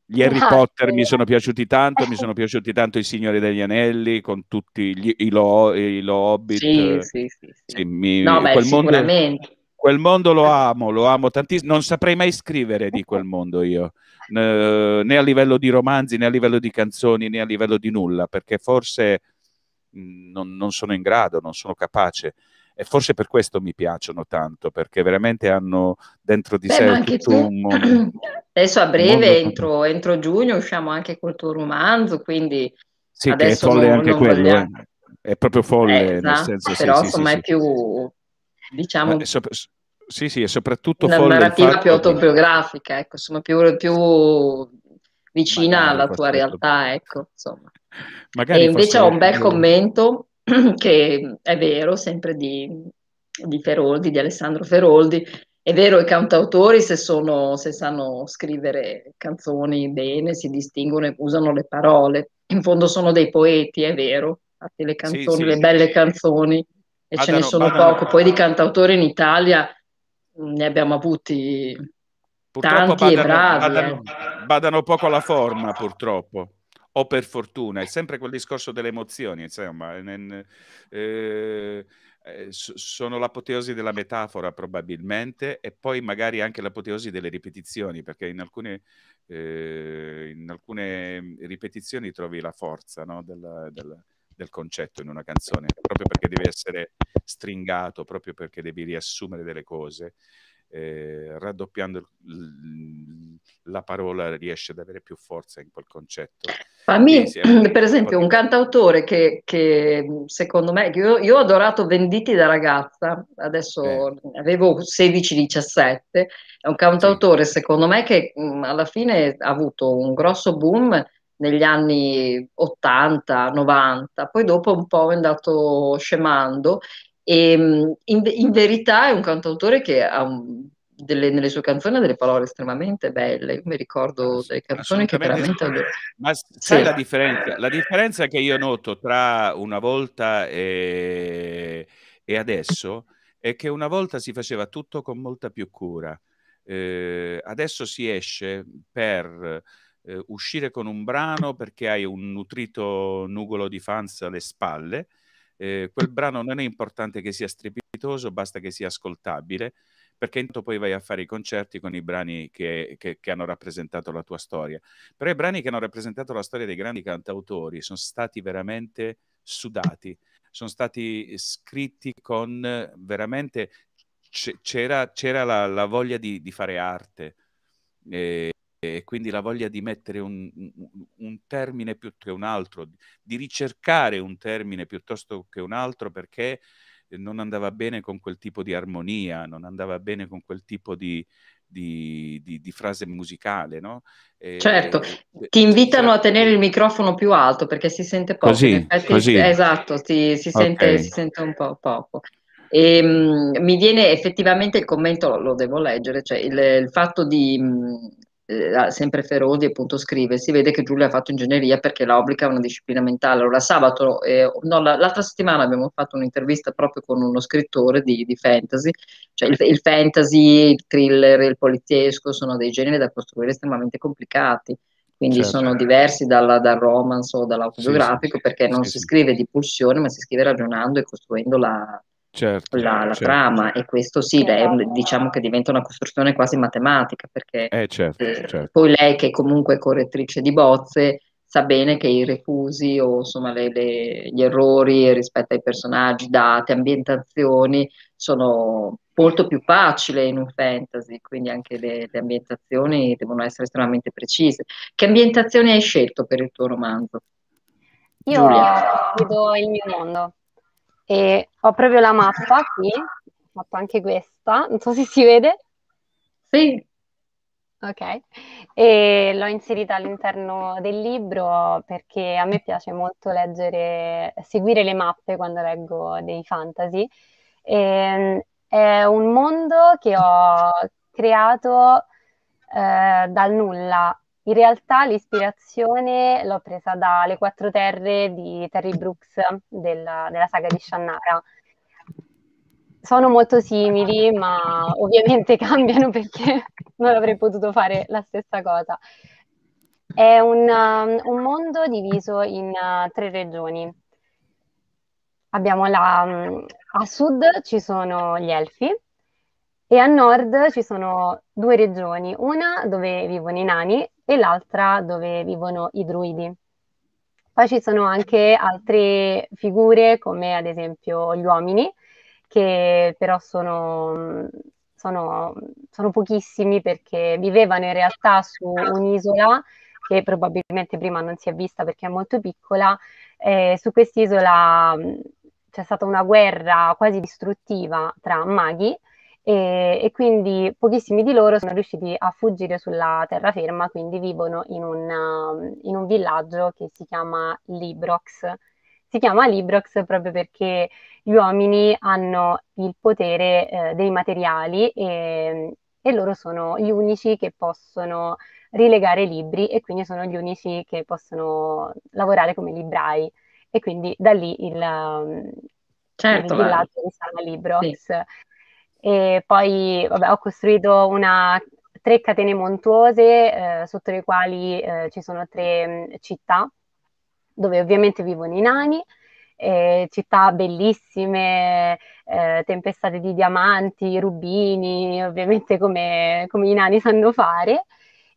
Gli Harry ah, Potter mi sono piaciuti tanto, mi sono piaciuti tanto i Signori degli Anelli, con tutti gli, i, lo, i lo Hobbit. Sì, sì, sì. sì. sì mi, no, beh, quel sicuramente. Mondo, quel mondo lo amo, lo amo tantissimo. Non saprei mai scrivere di quel mondo io, né a livello di romanzi, né a livello di canzoni, né a livello di nulla, perché forse non, non sono in grado, non sono capace e forse per questo mi piacciono tanto, perché veramente hanno dentro di Beh, sé tutto tu. un mondo. Adesso a breve, entro, entro, giugno, usciamo anche col tuo romanzo, quindi sì, adesso che è folle non, anche non quello, vogliamo... eh. è proprio folle, eh, esatto, nel senso, però sì, insomma sì, è più, diciamo... È sopra... Sì, sì, è soprattutto una folle narrativa più autobiografica, ecco, insomma, più, più vicina alla tua realtà, ecco, insomma. Magari e invece ho un bel commento che è vero, sempre di, di Feroldi, di Alessandro Feroldi. È vero, i cantautori, se, sono, se sanno scrivere canzoni bene, si distinguono e usano le parole. In fondo sono dei poeti, è vero. Infatti le canzoni, sì, sì, le belle canzoni, e ce ne sono badano. poco. Poi di cantautori in Italia ne abbiamo avuti purtroppo tanti badano, e bravi. Badano, eh. badano poco alla forma, purtroppo o per fortuna, è sempre quel discorso delle emozioni, insomma, eh, eh, sono l'apoteosi della metafora probabilmente e poi magari anche l'apoteosi delle ripetizioni, perché in alcune, eh, in alcune ripetizioni trovi la forza no, del, del, del concetto in una canzone, proprio perché deve essere stringato, proprio perché devi riassumere delle cose eh, raddoppiando la parola riesce ad avere più forza in quel concetto. Fammi, per esempio, un cantautore che, che secondo me, io, io, ho adorato Venditi da ragazza, adesso eh. avevo 16-17, è un cantautore sì. secondo me che mh, alla fine ha avuto un grosso boom negli anni 80, 90, poi dopo un po' è andato scemando e in, in, verità è un cantautore che ha un, delle, nelle sue canzoni ha delle parole estremamente belle. Io mi ricordo delle canzoni che veramente adoro. Ma sai sì. la differenza? La differenza che io noto tra una volta e, e adesso è che una volta si faceva tutto con molta più cura. Eh, adesso si esce per eh, uscire con un brano perché hai un nutrito nugolo di fans alle spalle eh, quel brano non è importante che sia strepitoso, basta che sia ascoltabile, perché intanto poi vai a fare i concerti con i brani che, che, che, hanno rappresentato la tua storia. Però i brani che hanno rappresentato la storia dei grandi cantautori sono stati veramente sudati, sono stati scritti con veramente... c'era, c'era la, la, voglia di, di fare arte. Eh, e quindi la voglia di mettere un, un, termine più che un altro, di ricercare un termine piuttosto che un altro perché non andava bene con quel tipo di armonia, non andava bene con quel tipo di, di, di, di frase musicale, no? E, certo, ti invitano a tenere il microfono più alto perché si sente poco. Così, effetti, così. Esatto, si, si, okay. sente, si, sente, un po' poco. E, um, mi viene effettivamente il commento, lo devo leggere, cioè il, il fatto di... Um, eh, sempre Ferodi appunto scrive, si vede che Giulia ha fatto ingegneria perché la obbliga a una disciplina mentale. Allora sabato, eh, no, l'altra settimana abbiamo fatto un'intervista proprio con uno scrittore di, di fantasy, cioè il, il, fantasy, il thriller, il poliziesco sono dei generi da costruire estremamente complicati. Quindi certo. sono diversi dalla, dal romance o dall'autobiografico sì, sì, perché non sì, si scrive di pulsione, ma si scrive ragionando e costruendo la, certo, la, la certo. trama e questo sì, è, diciamo che diventa una costruzione quasi matematica perché eh, certo, eh, certo. poi lei che comunque è correttrice di bozze sa bene che i refusi o insomma le, le, gli errori rispetto ai personaggi, date, ambientazioni sono molto più facili in un fantasy, quindi anche le, le ambientazioni devono essere estremamente precise. Che ambientazioni hai scelto per il tuo romanzo? Io Giulia. vedo il mio mondo. E ho proprio la mappa qui, ho fatto anche questa, non so se si vede. Sì. Ok, e l'ho inserita all'interno del libro perché a me piace molto leggere, seguire le mappe quando leggo dei fantasy. E, ehm, è un mondo che ho creato eh, dal nulla in realtà l'ispirazione l'ho presa dalle Quattro Terre di Terry Brooks della, della saga di Shannara. Sono molto simili, ma ovviamente cambiano perché non avrei potuto fare la stessa cosa. È un, um, un mondo diviso in uh, tre regioni. Abbiamo la, um, a sud ci sono gli elfi e a nord ci sono due regioni, una dove vivono i nani e l'altra dove vivono i druidi. Poi ci sono anche altre figure come ad esempio gli uomini, che però sono, sono, sono pochissimi perché vivevano in realtà su un'isola che probabilmente prima non si è vista perché è molto piccola. Eh, su quest'isola c'è stata una guerra quasi distruttiva tra maghi e, e, quindi pochissimi di loro sono riusciti a fuggire sulla terraferma, quindi vivono in un, um, in un villaggio che si chiama Librox. Si chiama Librox proprio perché gli uomini hanno il potere eh, dei materiali e, e loro sono gli unici che possono rilegare libri e quindi sono gli unici che possono lavorare come librai e quindi da lì il, um, certo, il villaggio di Sana Librox. Sì. E poi vabbè, ho costruito una, tre catene montuose eh, sotto le quali eh, ci sono tre mh, mm, città dove ovviamente vivono i nani, eh, città bellissime, eh, tempestate di diamanti, rubini, ovviamente come, come i nani sanno fare.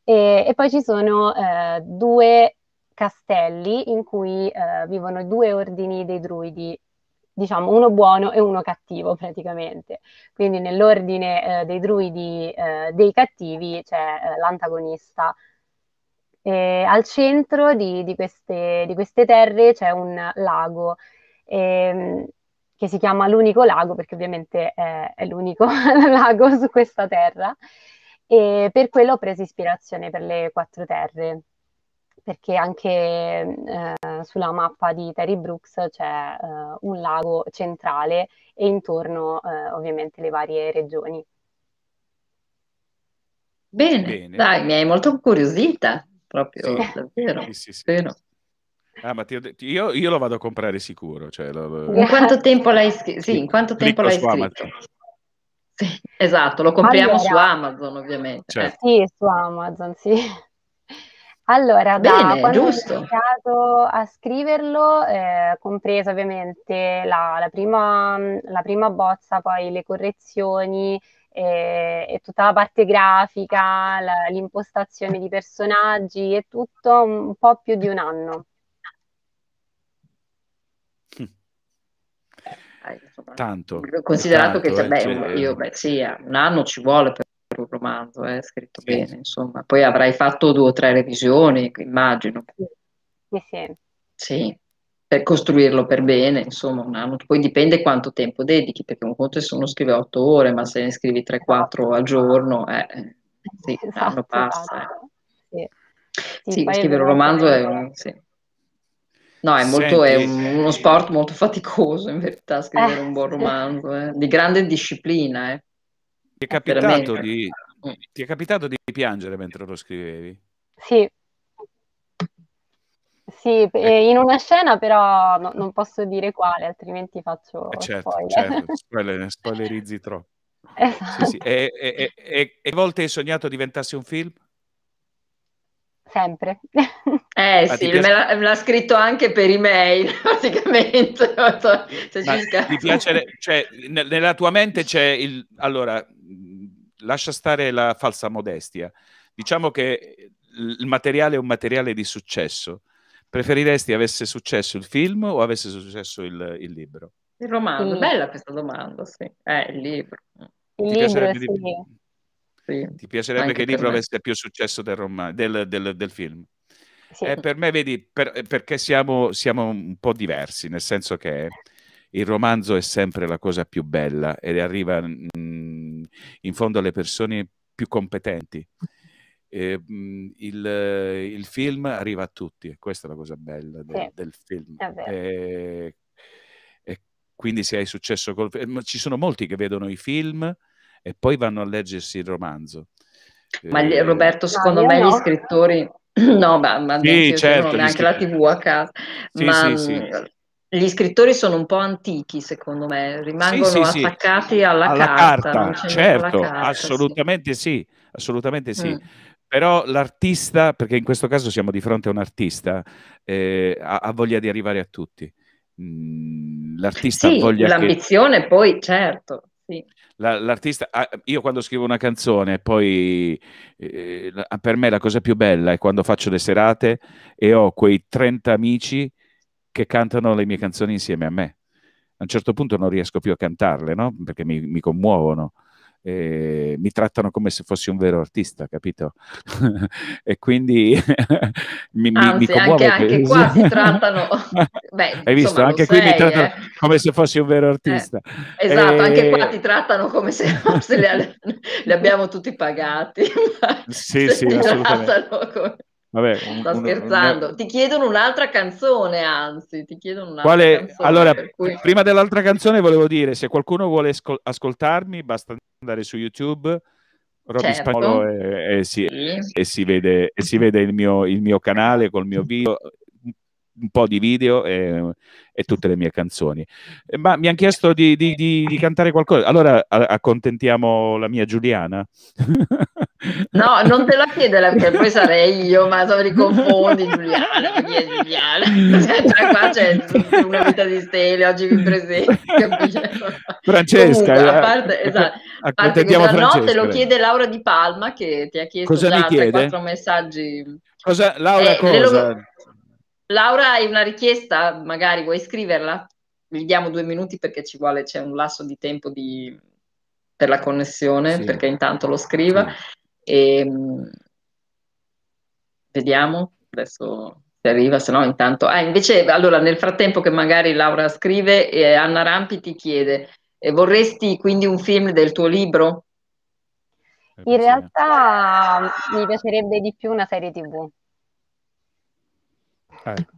E, e poi ci sono eh, due castelli in cui eh, vivono due ordini dei druidi diciamo, uno buono e uno cattivo praticamente. Quindi nell'ordine eh, dei druidi eh, dei cattivi c'è eh, l'antagonista. E al centro di, di, queste, di, queste, terre c'è un lago ehm, che si chiama l'unico lago perché ovviamente è, è l'unico lago su questa terra e per quello ho preso ispirazione per le quattro terre perché anche eh, sulla mappa di Terry Brooks c'è eh, un lago centrale e intorno eh, ovviamente le varie regioni. Bene, Bene, dai, mi hai molto incuriosita, proprio sì. davvero. Sì, sì, sì. Ah, ma ti, io, io, lo vado a comprare sicuro. Cioè, lo, In quanto tempo l'hai, scritto? Sì, in quanto tempo l'hai scritto? Sì, esatto, lo compriamo allora, su Amazon ovviamente. Certo. Sì, su Amazon, sì. Allora, da Bene, quando ho giusto. iniziato a scriverlo, eh, compresa ovviamente la, la prima, la prima bozza, poi le correzioni eh, e tutta la parte grafica, la- l'impostazione di personaggi e tutto un po' più di un anno. Insomma, Tanto, considerato che tanto, cioè, eh, beh, cioè, io, beh, sì, un anno ci vuole per un romanzo, è scritto sì. bene, insomma. Poi avrai fatto due o tre revisioni, immagino. Sì, sì. Sì, per costruirlo per bene, insomma, un anno. Poi dipende quanto tempo dedichi, perché un conto è se uno scrive otto ore, ma se ne scrivi 3-4 al giorno, eh, sì, un anno Esatto, passa. esatto. Sì. Sì, Sì, scrivere un romanzo è un... Sì. No, è molto, è Senti, un- uno sport molto faticoso, in verità, scrivere un Eh, buon sì. romanzo, eh, Di grande disciplina, eh, ti è capitato veramente. di, Mm. ti è capitato di piangere mentre lo scrivevi? Sì, sì, Ecco, eh, in una scena però no- non posso dire quale, altrimenti eh, faccio certo, spoiler. certo, spoiler- spoilerizzi troppo. Sì, sì. Esatto, E, e, e, e volte hai sognato diventasse un film? Sempre. Eh Ma sì, ti me piace, l'ha, me l'ha scritto anche per email, praticamente. Se ma ci sca- ti piace, cioè, ne- nella tua mente c'è il... Allora, lascia stare la falsa modestia. Diciamo che il materiale è un materiale di successo. Preferiresti avesse successo il film o avesse successo il, il libro? Il romanzo, Il, bella questa domanda, sì. Eh, il libro, il Ti libro, piacerebbe, di- sì, ti piacerebbe che anche il per libro me. avesse più successo del, roma- del, del- del film? sì, Eh, per me, vedi, per- perché siamo, siamo un po' diversi, nel senso che il romanzo è sempre la cosa più bella ed arriva mm, in fondo alle persone più competenti. Eh, mm, il, il film arriva a tutti, e questa è la cosa bella del, sì, del film. E, e quindi se hai successo col ma ci sono molti che vedono i film e poi vanno a leggersi il romanzo. Ma gli- Eh, Roberto, secondo me gli no. scrittori, no, ma, ma Sì, certo, gli neanche la. TV a casa, Sì, ma sì, sì. gli scrittori sono un po' antichi, secondo me, rimangono sì, sì. attaccati alla Alla carta, carta, certo, carta, assolutamente sì, assolutamente sì. Mm. Però l'artista, perché in questo caso siamo di fronte a un artista, eh, ha, ha voglia di arrivare a tutti. Mm, l'artista ha Sì, voglia che... l'ambizione poi, certo, sì. La- l'artista, ah, io quando scrivo una canzone, poi eh, per me la cosa più bella è quando faccio le serate e ho quei 30 amici che cantano le mie canzoni insieme a me. A un certo punto non riesco più a cantarle, no? Perché mi, mi commuovono. Eh, mi trattano come se fossi un vero artista, capito? e quindi mi, mi, mi Anzi, commuove. anche, anche qua ti trattano, beh, Hai visto? insomma, Anche qui mi sei, trattano eh. come se fossi un vero Eh, artista. esatto, anche qua Eh, ti trattano come se, se li, abbiamo tutti pagati, Sì, sì, assolutamente. come... Vabbè, Sto un- scherzando, un- ti chiedono un'altra canzone, anzi, ti chiedono un'altra Quale... canzone, Allora, cui... prima dell'altra canzone volevo dire, se qualcuno vuole ascol- ascoltarmi, basta andare su YouTube, Roby Certo. Spagnolo, e, e si, Sì. e si vede, e si vede il, mio, il mio canale col mio video, un po' di video e, e tutte le mie canzoni. Eh, Ma mi hanno chiesto di, di- di- di cantare qualcosa, allora accontentiamo la mia Giuliana. No, non te la chiede perché poi sarei io, ma se li confondi Giuliana, chi è Giuliana? Cioè, qua c'è una vita di stelle, oggi vi presento? Francesca, Comunque, a eh, parte, esatto, a parte questa, no, te Francesca. lo chiede Laura Di Palma che ti ha chiesto Cosa mi già chiede? 3-4 messaggi. Cosa, Laura, Eh, cosa? Laura, hai una richiesta? Magari vuoi scriverla? Gli diamo due minuti perché ci vuole, c'è un lasso di tempo di- per la connessione, Sì. perché intanto lo scriva. Sì. E, mh, vediamo adesso se arriva, se no intanto. Ah, invece, allora, nel frattempo che magari Laura scrive, eh, Anna Rampi ti chiede: eh, vorresti quindi un film del tuo libro? In realtà mi piacerebbe di più una serie TV, Ecco.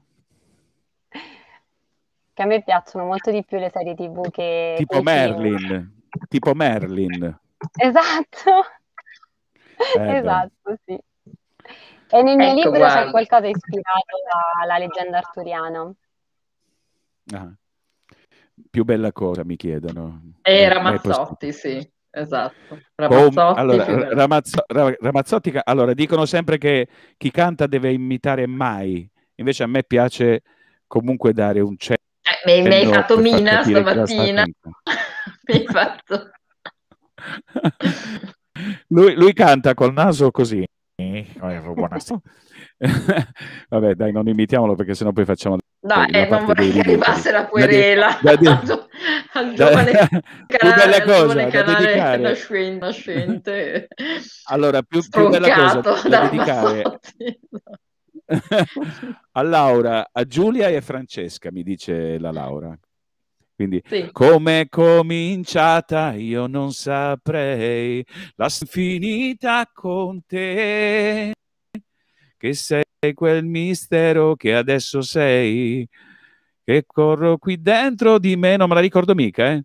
che a me piacciono molto di più le serie TV che Tipo i film. Merlin, tipo Merlin. Esatto, Eh, beh. esatto, sì. E nel mio Ecco, libro guarda. c'è qualcosa ispirato dalla leggenda arturiana. Ah. Più bella cosa mi chiedono. E Eh, Ramazzotti, sì, esatto. Com- Ramazzotti, allora, più bello. Ramazzo- Ra- Ramazzotti, allora, dicono sempre che chi canta deve imitare mai, invece a me piace comunque dare un cenno Eh, mi, hai fatto Mina stamattina. mi hai fatto. lui, lui canta col naso così. Eh, buonasera. Vabbè, dai, non imitiamolo perché sennò poi facciamo No, eh, non vorrei che arrivasse la Da querela da di- al, al da- giovane canale, bella al cosa giovane da canale nascente, nascente Allora, più, più bella cosa da da dedicare. a Laura, a Giulia e a Francesca, mi dice la Laura. Quindi, Sì. come è cominciata io non saprei, la finita con te, che sei quel mistero che adesso sei, che corro qui dentro di me, non me la ricordo mica, eh.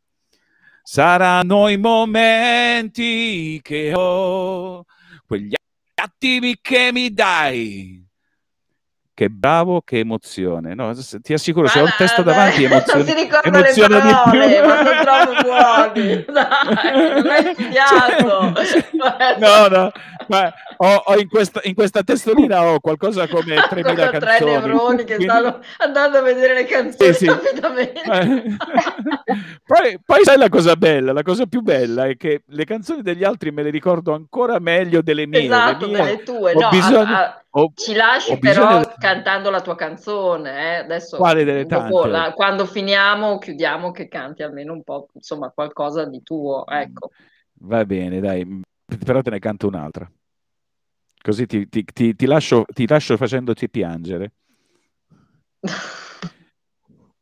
Saranno i momenti che ho, quegli attimi che mi dai. Che bravo, che emozione. No, ti assicuro, se ho il testo Guarda, davanti, emozione, non si ricorda le emoziona di parole, più. ma sono troppo buoni. Dai, non hai studiato. Cioè, no, no, ma ho, ho in, questa, in questa testolina ho qualcosa come 3.000 Sono tre canzoni. neuroni che quindi- stanno andando a vedere le canzoni Sì, sì. Eh, poi, poi sai la cosa bella, la cosa più bella è che le canzoni degli altri me le ricordo ancora meglio delle mie. Esatto, le mie delle tue. ho No, bisogno- a- a- ho- ci lasci però bisogno- cantando la tua canzone. eh. Adesso, Quale delle tante? la- quando finiamo, chiudiamo che canti almeno un po', insomma, qualcosa di tuo. Ecco. Va bene, dai, però te ne canto un'altra. Così ti, ti- ti- ti lascio, ti lascio facendoti piangere.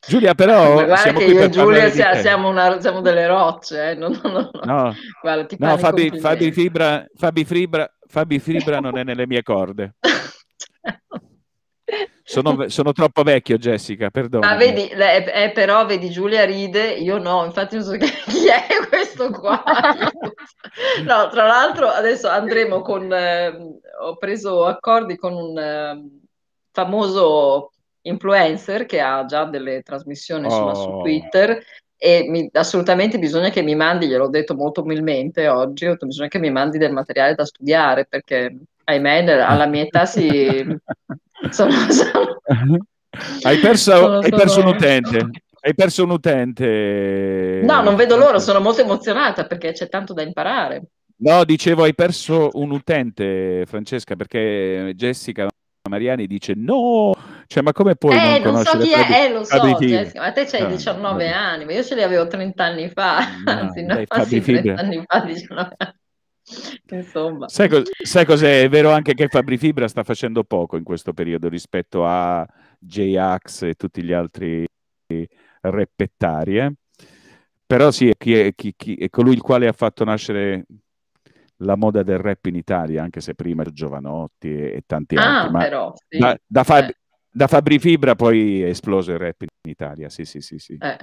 Giulia, però Ma guarda siamo che io e Giulia sia- siamo, una- siamo delle rocce. eh. No, no, no, no. Guarda, no, Fabi. Fabi Fibra, Fabi Fibra, Fabi Fibra non è nelle mie corde. Sono, sono, troppo vecchio, Jessica, perdono. Ma vedi, eh, però vedi Giulia ride, io no, infatti non so chi è questo qua. no, tra l'altro adesso andremo con, eh, ho preso accordi con un eh, famoso influencer che ha già delle trasmissioni oh. su. Twitter e mi, assolutamente bisogna che mi mandi, gliel'ho detto molto umilmente oggi, ho detto, bisogna che mi mandi del materiale da studiare perché ahimè alla mia età si... sono, sono, hai perso, sono, hai perso un utente. Hai perso un utente. No, non vedo loro, sono molto emozionata perché c'è tanto da imparare. No, dicevo, hai perso un utente, Francesca, perché Jessica Mariani dice no, cioè, ma come puoi eh, non, non so chi è, eh, lo so, Jessica, ma te c'hai no, 19 no. anni, ma io ce li avevo 30 anni fa, no, anzi, no, sì, 30 anni fa, 19 anni. Insomma. Sai, co- sai, cos'è? È vero anche che Fabri Fibra sta facendo poco in questo periodo rispetto a J-Ax e tutti gli altri reppettari, eh? però sì, è, chi è, chi, chi, è colui il quale ha fatto nascere la moda del rap in Italia, anche se prima Giovanotti e, e tanti ah, altri. Però, sì. da, da, Fab, eh. da, Fabri Fibra poi è esploso il rap in Italia, sì, sì, sì. sì. Eh.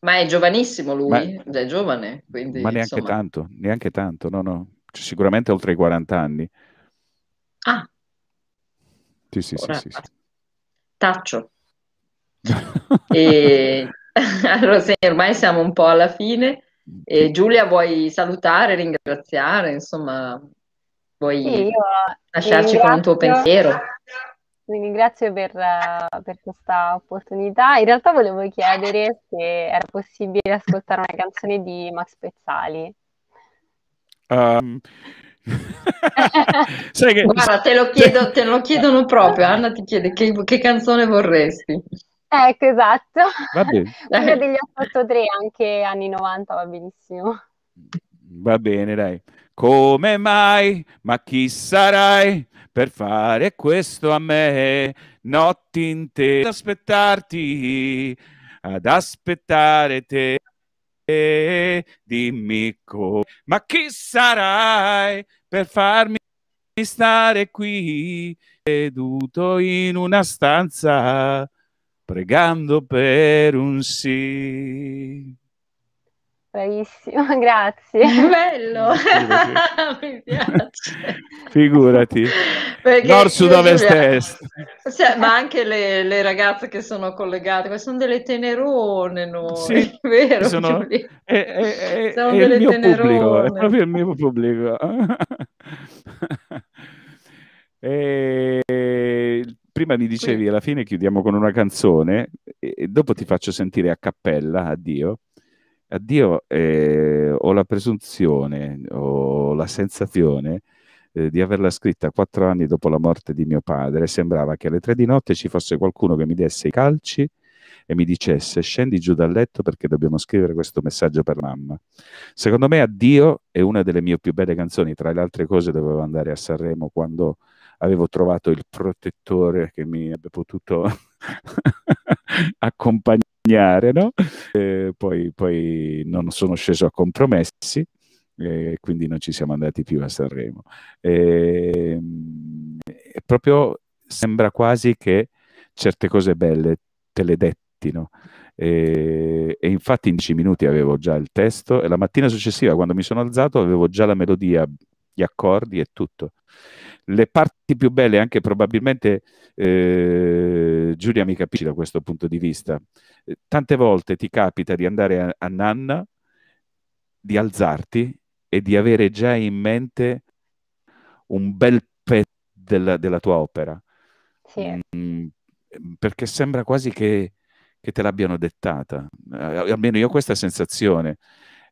Ma è giovanissimo lui, ma, è giovane. Quindi, ma neanche insomma... tanto, neanche tanto, no, no. Sicuramente oltre i 40 anni. Ah. Sì, sì, sì, sì, sì. Taccio. e... allora, sì, ormai siamo un po' alla fine. E Giulia, vuoi salutare, ringraziare, insomma, vuoi sì, lasciarci con un tuo pensiero? Vi ringrazio per, per, questa opportunità. In realtà volevo chiedere se era possibile ascoltare una canzone di Max Pezzali. Um... che... Guarda, te lo, chiedo, te lo, chiedono proprio. Anna ti chiede che, che canzone vorresti. Ecco, esatto. Va bene. Quella degli 883, anche anni 90, va benissimo. Va bene, dai. Come mai? Ma chi sarai per fare questo a me? Notti interi ad aspettarti, ad aspettare te. Dimmi come, ma chi sarai per farmi stare qui, seduto in una stanza pregando per un sì. Bravissimo, grazie. Bello, mi piace. Figurati. Perché Nord, sud, ovest, est. Cioè, ma anche le, le, ragazze che sono collegate, ma sono delle tenerone noi, sì, vero? Sono, è, è, è, sono è il mio tenerone. pubblico, è proprio il mio pubblico. e prima mi dicevi alla fine chiudiamo con una canzone e dopo ti faccio sentire a cappella addio. Addio, eh, ho la presunzione o la sensazione eh, di averla scritta quattro anni dopo la morte di mio padre. Sembrava che alle tre di notte ci fosse qualcuno che mi desse i calci e mi dicesse scendi giù dal letto perché dobbiamo scrivere questo messaggio per mamma. Secondo me Addio è una delle mie più belle canzoni, tra le altre cose dovevo andare a Sanremo quando avevo trovato il protettore che mi avrebbe potuto accompagnare, no? poi, poi, non sono sceso a compromessi. E quindi non ci siamo andati più a Sanremo. E, e proprio sembra quasi che certe cose belle te le dettino. E, e, infatti in 10 minuti avevo già il testo e la mattina successiva quando mi sono alzato avevo già la melodia, gli accordi e tutto le parti più belle, anche probabilmente eh, Giulia mi capisci da questo punto di vista, eh, tante volte ti capita di andare a, a Nanna, di alzarti e di avere già in mente un bel pezzo della, della tua opera. Sì. Mm, perché sembra quasi che, che te l'abbiano dettata. Eh, almeno io ho questa sensazione.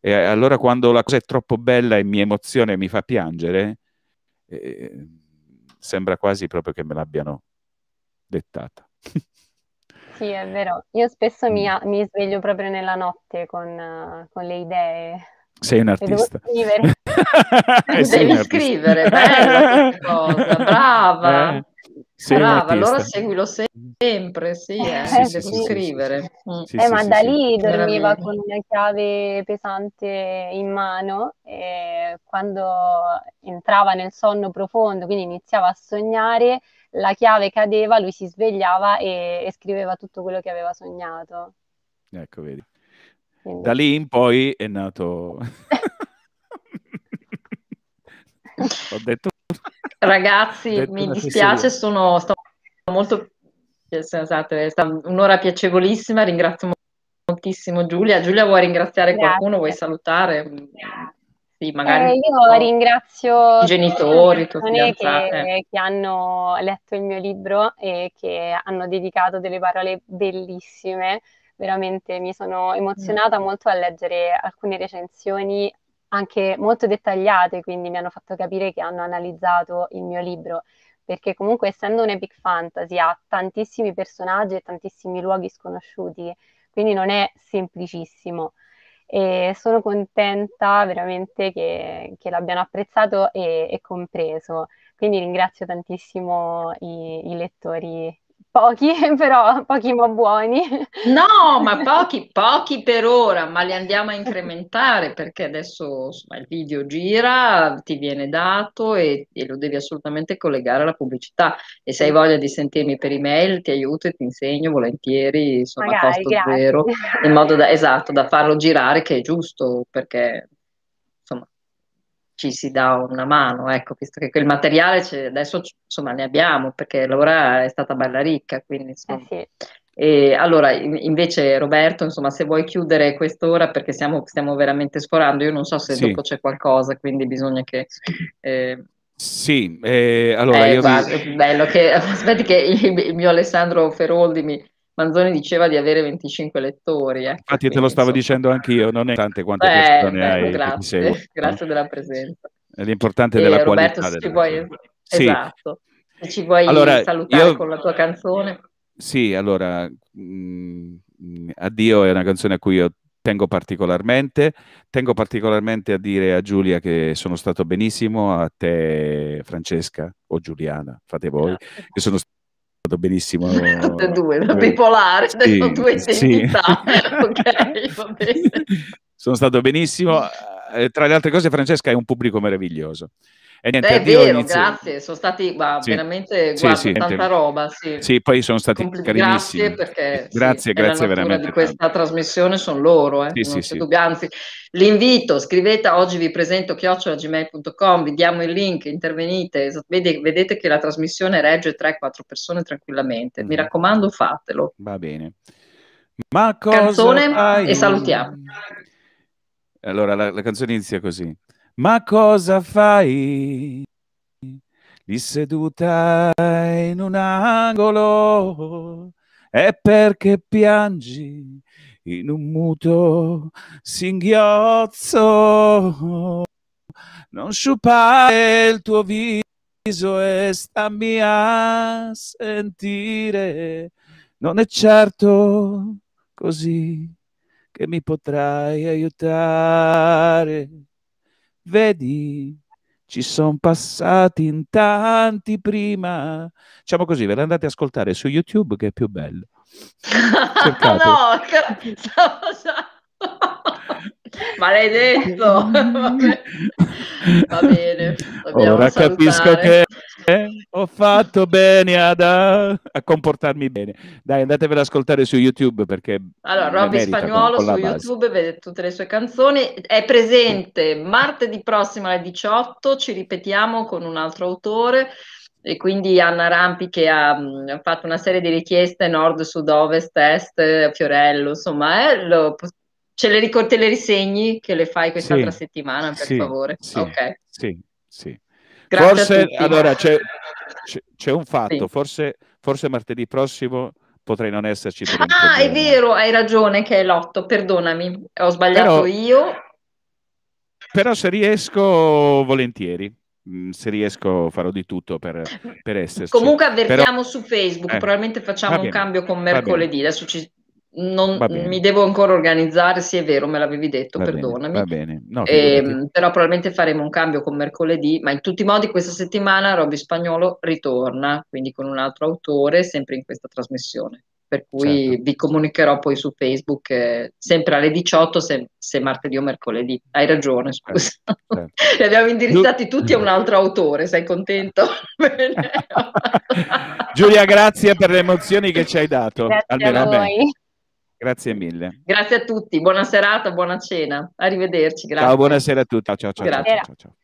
E allora quando la cosa è troppo bella e mi emoziona e mi fa piangere, eh, sembra quasi proprio che me l'abbiano dettata. Sì, è vero. Io spesso mi, mm. mi sveglio proprio nella notte con, uh, con le idee. Sei un artista. Devo scrivere. Devi scrivere, bella cosa, brava. Eh, brava, allora seguilo sempre. sempre, sì, eh, Eh, devo sì, sì, scrivere. Mm. Sì, Eh, sì, ma sì, da lì dormiva con una chiave pesante in mano e quando entrava nel sonno profondo, quindi iniziava a sognare, la chiave cadeva, lui si svegliava e, e scriveva tutto quello che aveva sognato. Ecco, vedi. Quindi- Da lì in poi è nato... Ho detto... Ragazzi, mi dispiace, sono, sto molto... Esatto, è stata un'ora piacevolissima, ringrazio moltissimo Giulia. Giulia, vuoi ringraziare Grazie. qualcuno? Vuoi salutare? Sì, Eh, magari io no, ringrazio i genitori, le persone che, che hanno letto il mio libro e che hanno dedicato delle parole bellissime. Veramente mi sono emozionata molto a leggere alcune recensioni anche molto dettagliate, quindi mi hanno fatto capire che hanno analizzato il mio libro, perché comunque essendo un epic fantasy ha tantissimi personaggi e tantissimi luoghi sconosciuti, quindi non è semplicissimo e sono contenta veramente che, che l'abbiano apprezzato e, e compreso. Quindi ringrazio tantissimo i, i lettori, pochi, però pochi ma buoni. No, ma pochi, pochi per ora, ma li andiamo a incrementare perché adesso insomma, il video gira, ti viene dato e, e lo devi assolutamente collegare alla pubblicità. E se hai voglia di sentirmi per email, ti aiuto e ti insegno volentieri, insomma, a Magari, costo grazie. zero, in modo da, esatto, da farlo girare, che è giusto perché ci si dà una mano, ecco, visto che quel materiale c'è- adesso insomma ne abbiamo perché Laura è stata bella ricca, quindi insomma. Eh sì. E allora, in- invece, Roberto, insomma, se vuoi chiudere quest'ora perché stiamo, stiamo veramente sforando, io non so se Sì. dopo c'è qualcosa, quindi bisogna che. eh, Sì, eh, allora eh, io vi- guarda, è bello che. Aspetti, che il, il mio Alessandro Feroldi mi, Manzoni diceva di avere 25 lettori. ecco, infatti te lo stavo insomma. dicendo anch'io, non è tante quante Eh, persone bello, hai grazie, grazie della presenza. È l'importante E della Roberto, qualità se ci delle vuoi. Sì, esatto, se ci vuoi Allora, salutare io- con la tua canzone. Sì, allora, mm, mm, Addio è una canzone a cui io tengo particolarmente. Tengo particolarmente a dire a Giulia che sono stato benissimo, a te Francesca o Giuliana, fate voi, Grazie. che sono stato benissimo. Tutte e due, Eh, bipolare, sì, sono due sì. Ok. Sono stato benissimo. Eh, Tra le altre cose, Francesca è un pubblico meraviglioso. E niente, È vero, inizio- grazie, sono stati ma, Sì. veramente, Sì, guarda, sì, tanta niente. roba, sì. Sì, poi sono stati Compli- carinissimi. Grazie perché Grazie, grazie veramente di questa tanto. trasmissione sono loro, eh, Sì, non sì, c'è dubbio. Anzi, l'invito, scrivete oggi vi presento chiocciolagmail.com, vi diamo il link, intervenite, es- vede- vedete che la trasmissione regge 3-4 persone tranquillamente. Mi Mhm. raccomando, fatelo. Va bene. Ma cosa Canzone fai? e salutiamo. Allora, la, la canzone inizia così. Ma cosa fai? Lì seduta in un angolo è perché piangi in un muto singhiozzo. Non sciupare il tuo viso e stammi a sentire. Non è certo così che mi potrai aiutare. Vedi, ci sono passati in tanti prima. Diciamo così, ve l'andate a ascoltare su YouTube che è più bello. Cercate. no, stavo già... Maledetto. Va bene, Ora capisco salutare. che ho fatto bene ad- a, comportarmi bene. Dai, andatevela ad ascoltare su YouTube perché Allora, ne Robby con- Spagnuolo con la su base. YouTube, vede tutte le sue canzoni, è presente martedì prossimo alle 18, ci ripetiamo con un altro autore e quindi Anna Rampi che ha, mh, ha fatto una serie di richieste nord, sud, ovest, est, eh, Fiorello, insomma, eh, lo- ce le, ricor- te le risegni che le fai quest'altra Sì, settimana, per sì, favore. sì, Ok, sì, sì. grazie Forse, allora, c'è, c'è- c'è un fatto, forse, forse martedì prossimo potrei non esserci per Ah, è vero, hai ragione che è l'otto, perdonami, ho sbagliato Però- io. Però se riesco, volentieri. Mm, Se riesco farò di tutto per, per esserci. Comunque Però- avvertiamo su Facebook, Eh, probabilmente facciamo un cambio con mercoledì. Adesso ci- Non, mi devo ancora organizzare, sì è vero, me l'avevi detto, va perdonami. Bene, va bene. No, eh, però probabilmente faremo un cambio con mercoledì, ma in tutti i modi questa settimana Robby Spagnolo ritorna, quindi con un altro autore, sempre in questa trasmissione. Per cui certo. vi comunicherò poi su Facebook, eh, sempre alle 18, se, se, martedì o mercoledì. Hai ragione, certo, scusa. Certo. Li abbiamo indirizzati tutti a un altro autore, sei contento? Giulia, grazie per le emozioni che ci hai dato. Grazie Almeno a, voi. A Grazie mille. Grazie a tutti, buona serata, buona cena. Arrivederci. Grazie. Ciao, buonasera a tutti. Ciao, ciao, ciao, ciao, ciao.